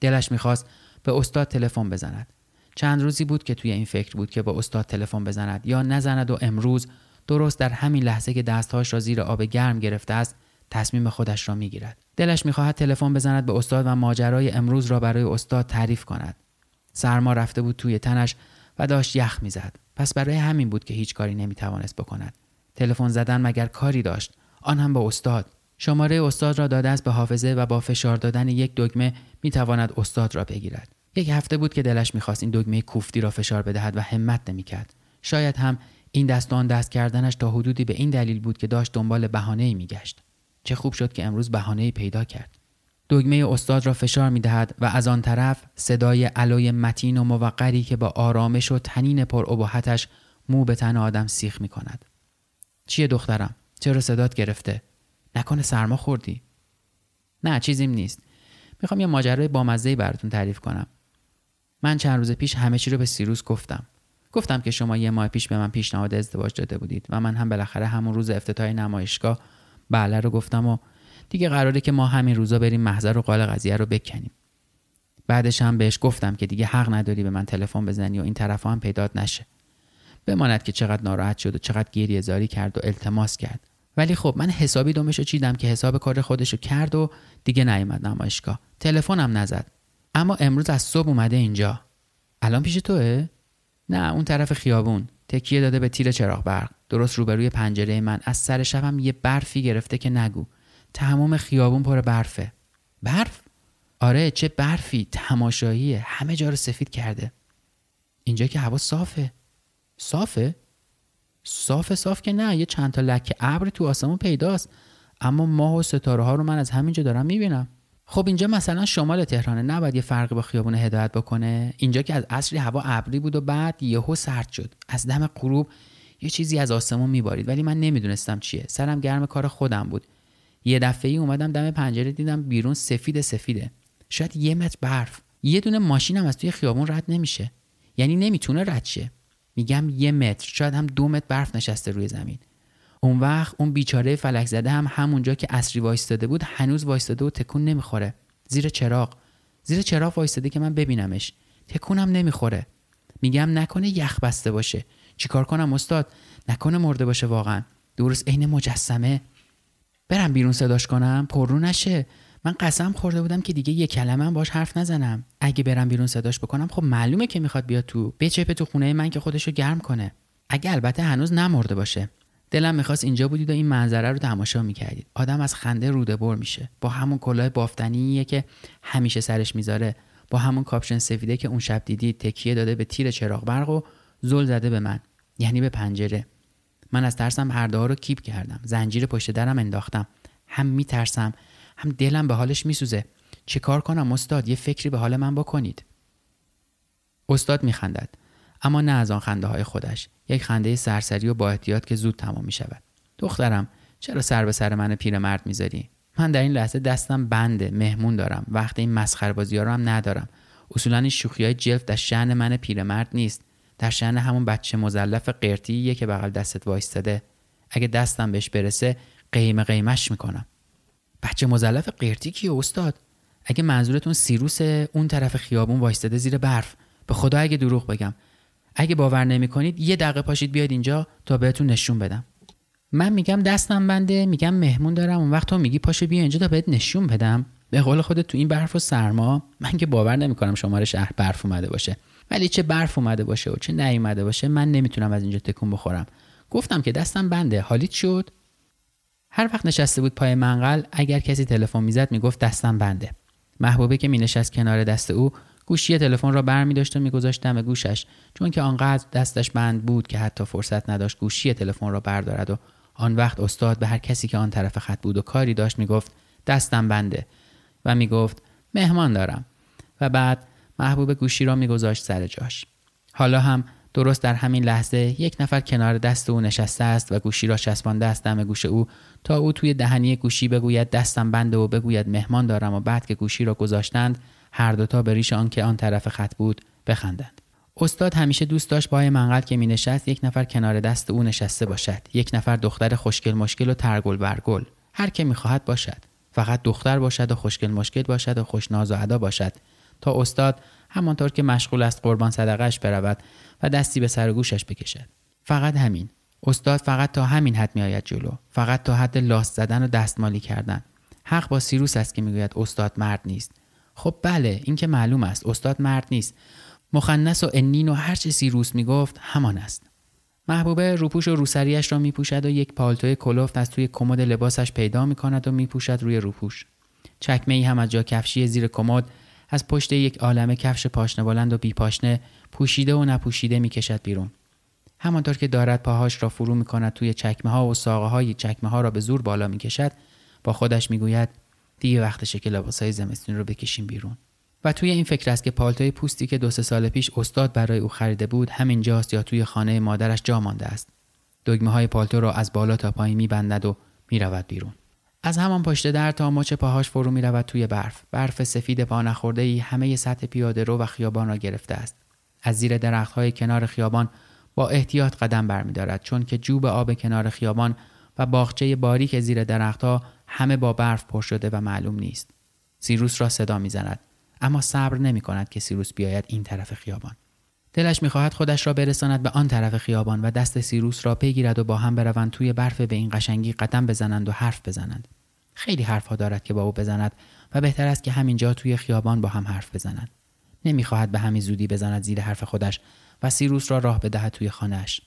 دلش می‌خواست به استاد تلفن بزند. چند روزی بود که توی این فکر بود که با استاد تلفن بزند یا نزند و امروز درست در همین لحظه که دستهاش را زیر آب گرم گرفته است تصمیم خودش را می‌گیرد. دلش می‌خواهد تلفن بزند به استاد و ماجرای امروز را برای استاد تعریف کند. سرما رفته بود توی تنش و داشت یخ می‌زد. پس برای همین بود که هیچ کاری نمی‌توانست بکند. تلفن زدن مگر کاری داشت؟ آن هم با استاد. شماره استاد را داده است به حافظه و با فشار دادن یک دگمه می‌تواند استاد را بگیرد. یک هفته بود که دلش می‌خواست این دگمه کوفتی را فشار بدهد و همت نمی‌کرد. شاید هم این دست آن دست کردنش تا حدودی به این دلیل بود که داشت دنبال بهانه میگشت. چه خوب شد که امروز بهانه پیدا کرد دگمه استاد را فشار می دهد و از آن طرف صدای علای متین و موقری که با آرامش و تنین پر ابهتش مو به تن آدم سیخ می کند. چیه دخترم؟ چرا صدات گرفته؟ نکنه سرما خوردی؟ نه چیزیم نیست. می‌خوام یه ماجرای بامزه‌ای براتون تعریف کنم. من چند روز پیش همه چی رو به سیروس گفتم. گفتم که شما یه ماه پیش به من پیشنهاد ازدواج داده بودید و من هم بالاخره همون روز افتتاح نمایشگاه بله رو گفتم و دیگه قراره که ما همین روزا بریم محضر و قال قضیه رو بکنیم. بعدش هم بهش گفتم که دیگه حق نداری به من تلفن بزنی و این طرف هم پیدات نشه. بماند که چقدر ناراحت شد و چقدر گریه زاری کرد و التماس کرد. ولی خب من حسابی دومشو چیدم که حساب کار خودشو کرد و دیگه نیومد نمایشگاه. تلفنم نزد. اما امروز از صبح اومده اینجا. الان پیش توه؟ نه اون طرف خیابون. تکیه داده به تیر چراغ برق. درست روبروی پنجره من. از سر شبم یه برفی گرفته که نگو. تمام خیابون پر برفه. برف؟ آره چه برفی. تماشاییه. همه جا رو سفید کرده. اینجا که هوا صافه. صافه؟ صاف صاف که نه. یه چند تا لکه ابر تو آسمون پیداست. اما ماه و ستاره ها رو من از همینجا دارم می‌بینم. خب اینجا مثلا شمال تهرانه. نباید یه فرقی با خیابون هدایت بکنه. اینجا که از اصری هوا ابری بود و بعد یهو سرد شد. از دم غروب یه چیزی از آسمون میبارید ولی من نمی‌دونستم چیه. سرم گرم کار خودم بود. یه دفعه ای اومدم دم پنجره دیدم بیرون سفید سفیده. شاید یه متر برف. یه دونه ماشینم از توی خیابون رد نمیشه. یعنی نمی‌تونه رد شه. میگم یه متر. شاید هم دو متر برف نشسته روی زمین. اون وقت اون بیچاره فلک زده هم همونجا که اصری وایستاده بود هنوز وایستاده و تکون نمی‌خوره. زیر چراغ. زیر چراغ وایستاده که من ببینمش. تکونم نمی‌خوره. میگم نکنه یخ بسته باشه. چیکار کنم استاد؟ نکنه مرده باشه واقعا. درست عین مجسمه. برم بیرون صداش کنم پررو نشه. من قسم خورده بودم که دیگه یه کلمه هم باش حرف نزنم. اگه برم بیرون صداش بکنم خب معلومه که می‌خواد بیاد تو بچپه تو خونه من که خودشو گرم کنه. اگه البته هنوز نمرده باشه. دلم می‌خواست اینجا بودید و این منظره رو تماشا می‌کردید. آدم از خنده روده بر میشه. با همون کلاه بافتنیه که همیشه سرش می‌ذاره. با همون کاپشن سفیده که اون شب دیدید تکیه داده به تیر چراغ برق و زل زده به من. یعنی به پنجره. من از ترسم هر رو کیپ کردم. زنجیر پشت درم انداختم. هم میترسم هم دلم به حالش میسوزه. چه کار کنم استاد؟ یه فکری به حال من بکنید. استاد میخندد اما نه از آن خنده های خودش. یک خنده سرسری و با احتیاط که زود تمام می شود دخترم چرا سر به سر من پیرمرد می‌ذاری؟ من در این لحظه دستم بنده مهمون دارم. وقت این مسخره بازی ها رو هم ندارم. اصولا این شوخی های جلف در شعن من پیرمرد نیست. در شعن همون بچه مزلف قرتیه که بغل دستت وایستاده. اگه دستم بهش برسه قیمه قیمش می‌کنم. بچه مزلف قرتی کیه استاد؟ اگه منظورتون سیروس اون طرف خیابون وایستاده زیر برف. به خدا اگه دروغ بگم. اگه باور نمی‌کنید یه دقیقه پاشید بیاید اینجا تا بهتون نشون بدم. من میگم دستم بنده میگم مهمون دارم. اون وقت تو میگی پاشو بیا اینجا تا بهت نشون بدم. به قول خودت تو این برف و سرما من که باور نمی‌کنم شماره شهر برف اومده باشه. ولی چه برف اومده باشه و چه نیومده باشه من نمی‌تونم از اینجا تکون بخورم. گفتم که دستم بنده. حالیت شد؟ هر وقت نشسته بود پای منقل اگر کسی تلفن می‌زد می‌گفت دستم بنده. محبوبه که مینشست کنار دست او گوشی تلفن را بر می داشت و میگذاشت دم گوشش. چون که آنقدر دستش بند بود که حتی فرصت نداشت گوشی تلفن را بردارد و آن وقت استاد به هر کسی که آن طرف خط بود و کاری داشت می‌گفت دستم بنده. و می‌گفت مهمان دارم. و بعد محبوب گوشی را میگذاشت سر جاش. حالا هم درست در همین لحظه یک نفر کنار دست او نشسته است و گوشی را چسبانده است دم گوش او تا او توی دهنی گوشی بگوید دستم بنده و بگوید مهمان دارم و بعد که گوشی را گذاشتند هر دوتا به ریش آنکه آن طرف خط بود بخندند. استاد همیشه دوست داشت پای منقل که می نشست یک نفر کنار دست او نشسته باشد. یک نفر دختر خوشگل مشکل و ترگل برگل. هر که می‌خواهد باشد. فقط دختر باشد و خوشگل مشکل باشد و خوشناز و ادا باشد. تا استاد همانطور که مشغول است قربان صدقش برود و دستی به سر گوشش بکشد. فقط همین. استاد فقط تا همین حد میآید جلو. فقط تا حد لاست زدن و دستمالی کردن. حق با سیروس است که می‌گوید استاد مرد نیست. خب بله این که معلوم است. استاد مرد نیست. مخنس و انین و هرچه سیروس می‌گفت همان است. محبوبه روپوش و روسریش را میپوشد و یک پالتوی کلفت از توی کمد لباسش پیدا می‌کند و میپوشد روی روپوش. چکمه ای هم از جا کفشی زیر کمد از پشت یک عالمه کفش پاشنه بلند و بیپاشنه پوشیده و نپوشیده می‌کشد بیرون. همانطور که دارد پاهاش را فرو می‌کند توی چکمه ها و ساقه های چکمه ها را به زور بالا می‌کشد با خودش می‌گوید دیگه وقتشه که لباسهای زمستون رو بکشیم بیرون. و توی این فکر است که پالتوی پوستی که دو سه سال پیش استاد برای او خریده بود همینجاست یا توی خانه مادرش جا مانده است. دگمه های پالتو را از بالا تا پایین میبندد و می‌رود بیرون. از همان پشت در تا مچ پاهاش فرو می‌رود توی برف. برف سفید پا نخورده ای همه سطح پیاده رو و خیابان را گرفته است. از زیر درخت های کنار خیابان با احتیاط قدم برمیدارد چون که جوب آب کنار خیابان و باغچه باریک زیر درختها همه با برف پر شده و معلوم نیست. سیروس را صدا می‌زند اما صبر نمی کند که سیروس بیاید این طرف خیابان. دلش می‌خواهد خودش را برساند به آن طرف خیابان و دست سیروس را بگیرد و با هم بروند توی برف به این قشنگی قدم بزنند و حرف بزنند. خیلی حرفها دارد که با او بزند و بهتر است که همینجا توی خیابان با هم حرف بزنند نمی‌خواهد به همین زودی بزند زیر حرف خودش و سیروس را راه بدهد توی خانهاش.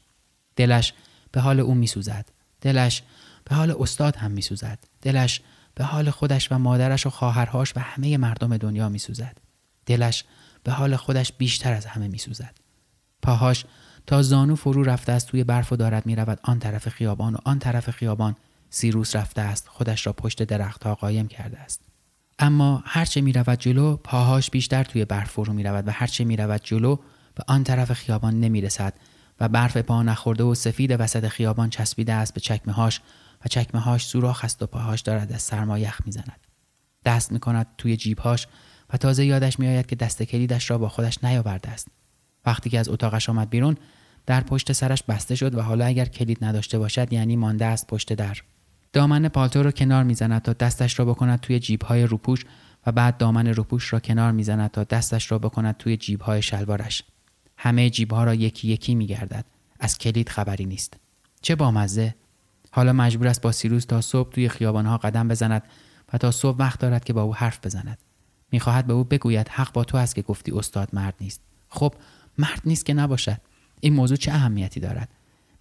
دلش به حال او میسوزد. دلش به حال استاد هم میسوزد. دلش به حال خودش و مادرش و خواهرهاش و همه مردم دنیا میسوزد. دلش به حال خودش بیشتر از همه میسوزد. پاهاش تا زانو فرو رفته است توی برف و دارد می‌رود. آن طرف خیابان و آن طرف خیابان سیروس رفته است. خودش را پشت درختها قایم کرده است. اما هرچه می‌رود جلو پاهاش بیشتر توی برف فرو می‌رود و هرچه می‌رود جلو به آن طرف خیابان نمی‌رسد و برف پا نخورده و سفید وسط خیابان چسبیده است به چکمه هاش و چکمه هاش سوراخ است و پاهاش دارد از سرما یخ می‌زند. دست می‌کند توی جیبهاش و تازه یادش میآید که دست کلیدش را با خودش نیاورده است. وقتی که از اتاقش آمد بیرون در پشت سرش بسته شد و حالا اگر کلید نداشته باشد یعنی مانده است پشت در. دامن پالتو را کنار می‌زند تا دستش را بکند توی جیبهای روپوش و بعد دامن روپوش را کنار می‌زند تا دستش را بکند توی جیبهای شلوارش. همه جیبها را یکی یکی میگردد. از کلید خبری نیست. چه بامزه! حالا مجبور است با سیروس تا صبح توی خیابانها قدم بزند و تا صبح وقت دارد که با او حرف بزند. می‌خواهد به او بگوید حق با تو است که گفتی استاد مرد نیست. خب مرد نیست که نباشد. این موضوع چه اهمیتی دارد؟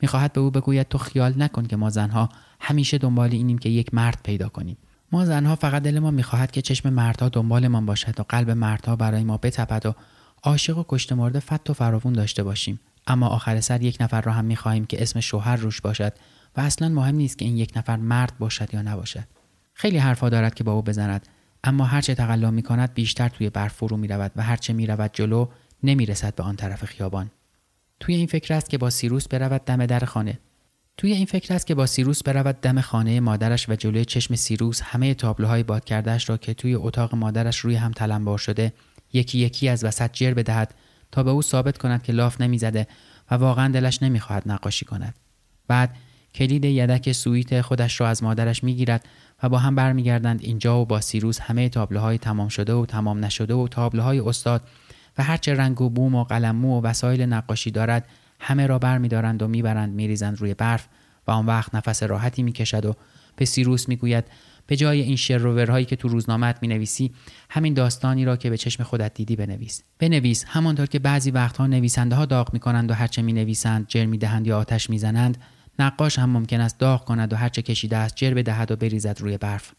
می‌خواهد به او بگوید تو خیال نکن که ما زنها همیشه دنبال اینیم که یک مرد پیدا کنیم. ما زنها فقط دل ما می‌خواهد که چشم مردها دنبالمان باشد و قلب مردها برای ما بتپد و عاشق و کشته مرده فت و فراوون داشته باشیم. اما آخر سر یک نفر را هم می‌خواهیم که اسم شوهر روش باشد و اصلا مهم نیست که این یک نفر مرد باشد یا نباشد. خیلی حرفها دارد که با او بزند. اما هرچه تقلا می کند بیشتر توی برف فرو می رود و هرچه می رود جلو نمی رسد به آن طرف خیابان. توی این فکر است که با سیروس برود دم در خانه. توی این فکر است که با سیروس برود دم خانه مادرش و جلوی چشم سیروس همه تابلوهای باد کردهش را که توی اتاق مادرش روی هم تلمبار شده یکی یکی از وسط جر بدهد تا به او ثابت کند که لاف نمی‌زده و واقعا دلش نمی‌خواهد نقاشی کند. بعد کلید یدک سویت خودش را از مادرش می‌گیرد و با هم برمیگردند اینجا و با سیروس همه تابلوهای تمام شده و تمام نشده و تابلوهای استاد و هرچه رنگ و بوم و قلمو و وسایل نقاشی دارد همه را برمیدارند و می‌برند میریزند روی برف و آن وقت نفس راحتی می‌کشد و به سیروس می‌گوید به جای این شروورهایی که تو روزنامت می نویسی همین داستانی را که به چشم خودت دیدی بنویس. بنویس همانطور که بعضی وقتها نویسنده ها داغ می کنند و هرچه می نویسند جر می دهند یا آتش می زنند نقاش هم ممکن است داغ کند و هرچه کشیده است جر بدهد و بریزد روی برف.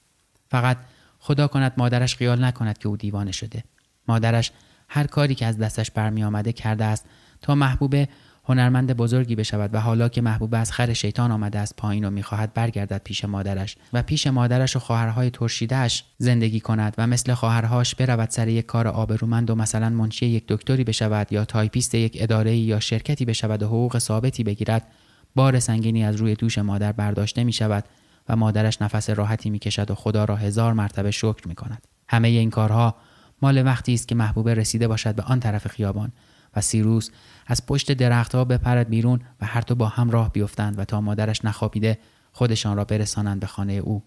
فقط خدا کند مادرش خیال نکند که او دیوانه شده. مادرش هر کاری که از دستش برمی آمده کرده است تا محبوبه هنرمند بزرگی بشود و حالا که محبوبه از خر شیطان آمده است پایین و می‌خواهد برگردد پیش مادرش و پیش مادرش و خواهرهای ترشیدهش زندگی کند و مثل خواهرهاش برود سر یک کار آبرومند و مثلا منشی یک دکتری بشود یا تایپیست یک اداره یا شرکتی بشود و حقوق ثابتی بگیرد بار سنگینی از روی دوش مادر برداشته می شود و مادرش نفس راحتی می کشد و خدا را هزار مرتبه شکر می کند. همه این کارها مال وقتی است که محبوبه رسیده باشد به آن طرف خیابان و سیروس از پشت درختها بپرد بیرون و هر دو با هم راه بیفتند و تا مادرش نخوابیده خودشان را برسانند به خانه او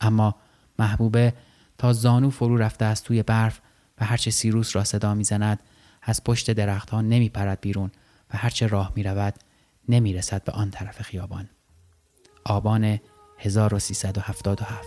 اما محبوبه تا زانو فرو رفته است توی برف و هرچه سیروس را صدا می‌زند از پشت درختها نمی پرد بیرون و هرچه راه می رود نمی رسد به آن طرف خیابان. آبان 1377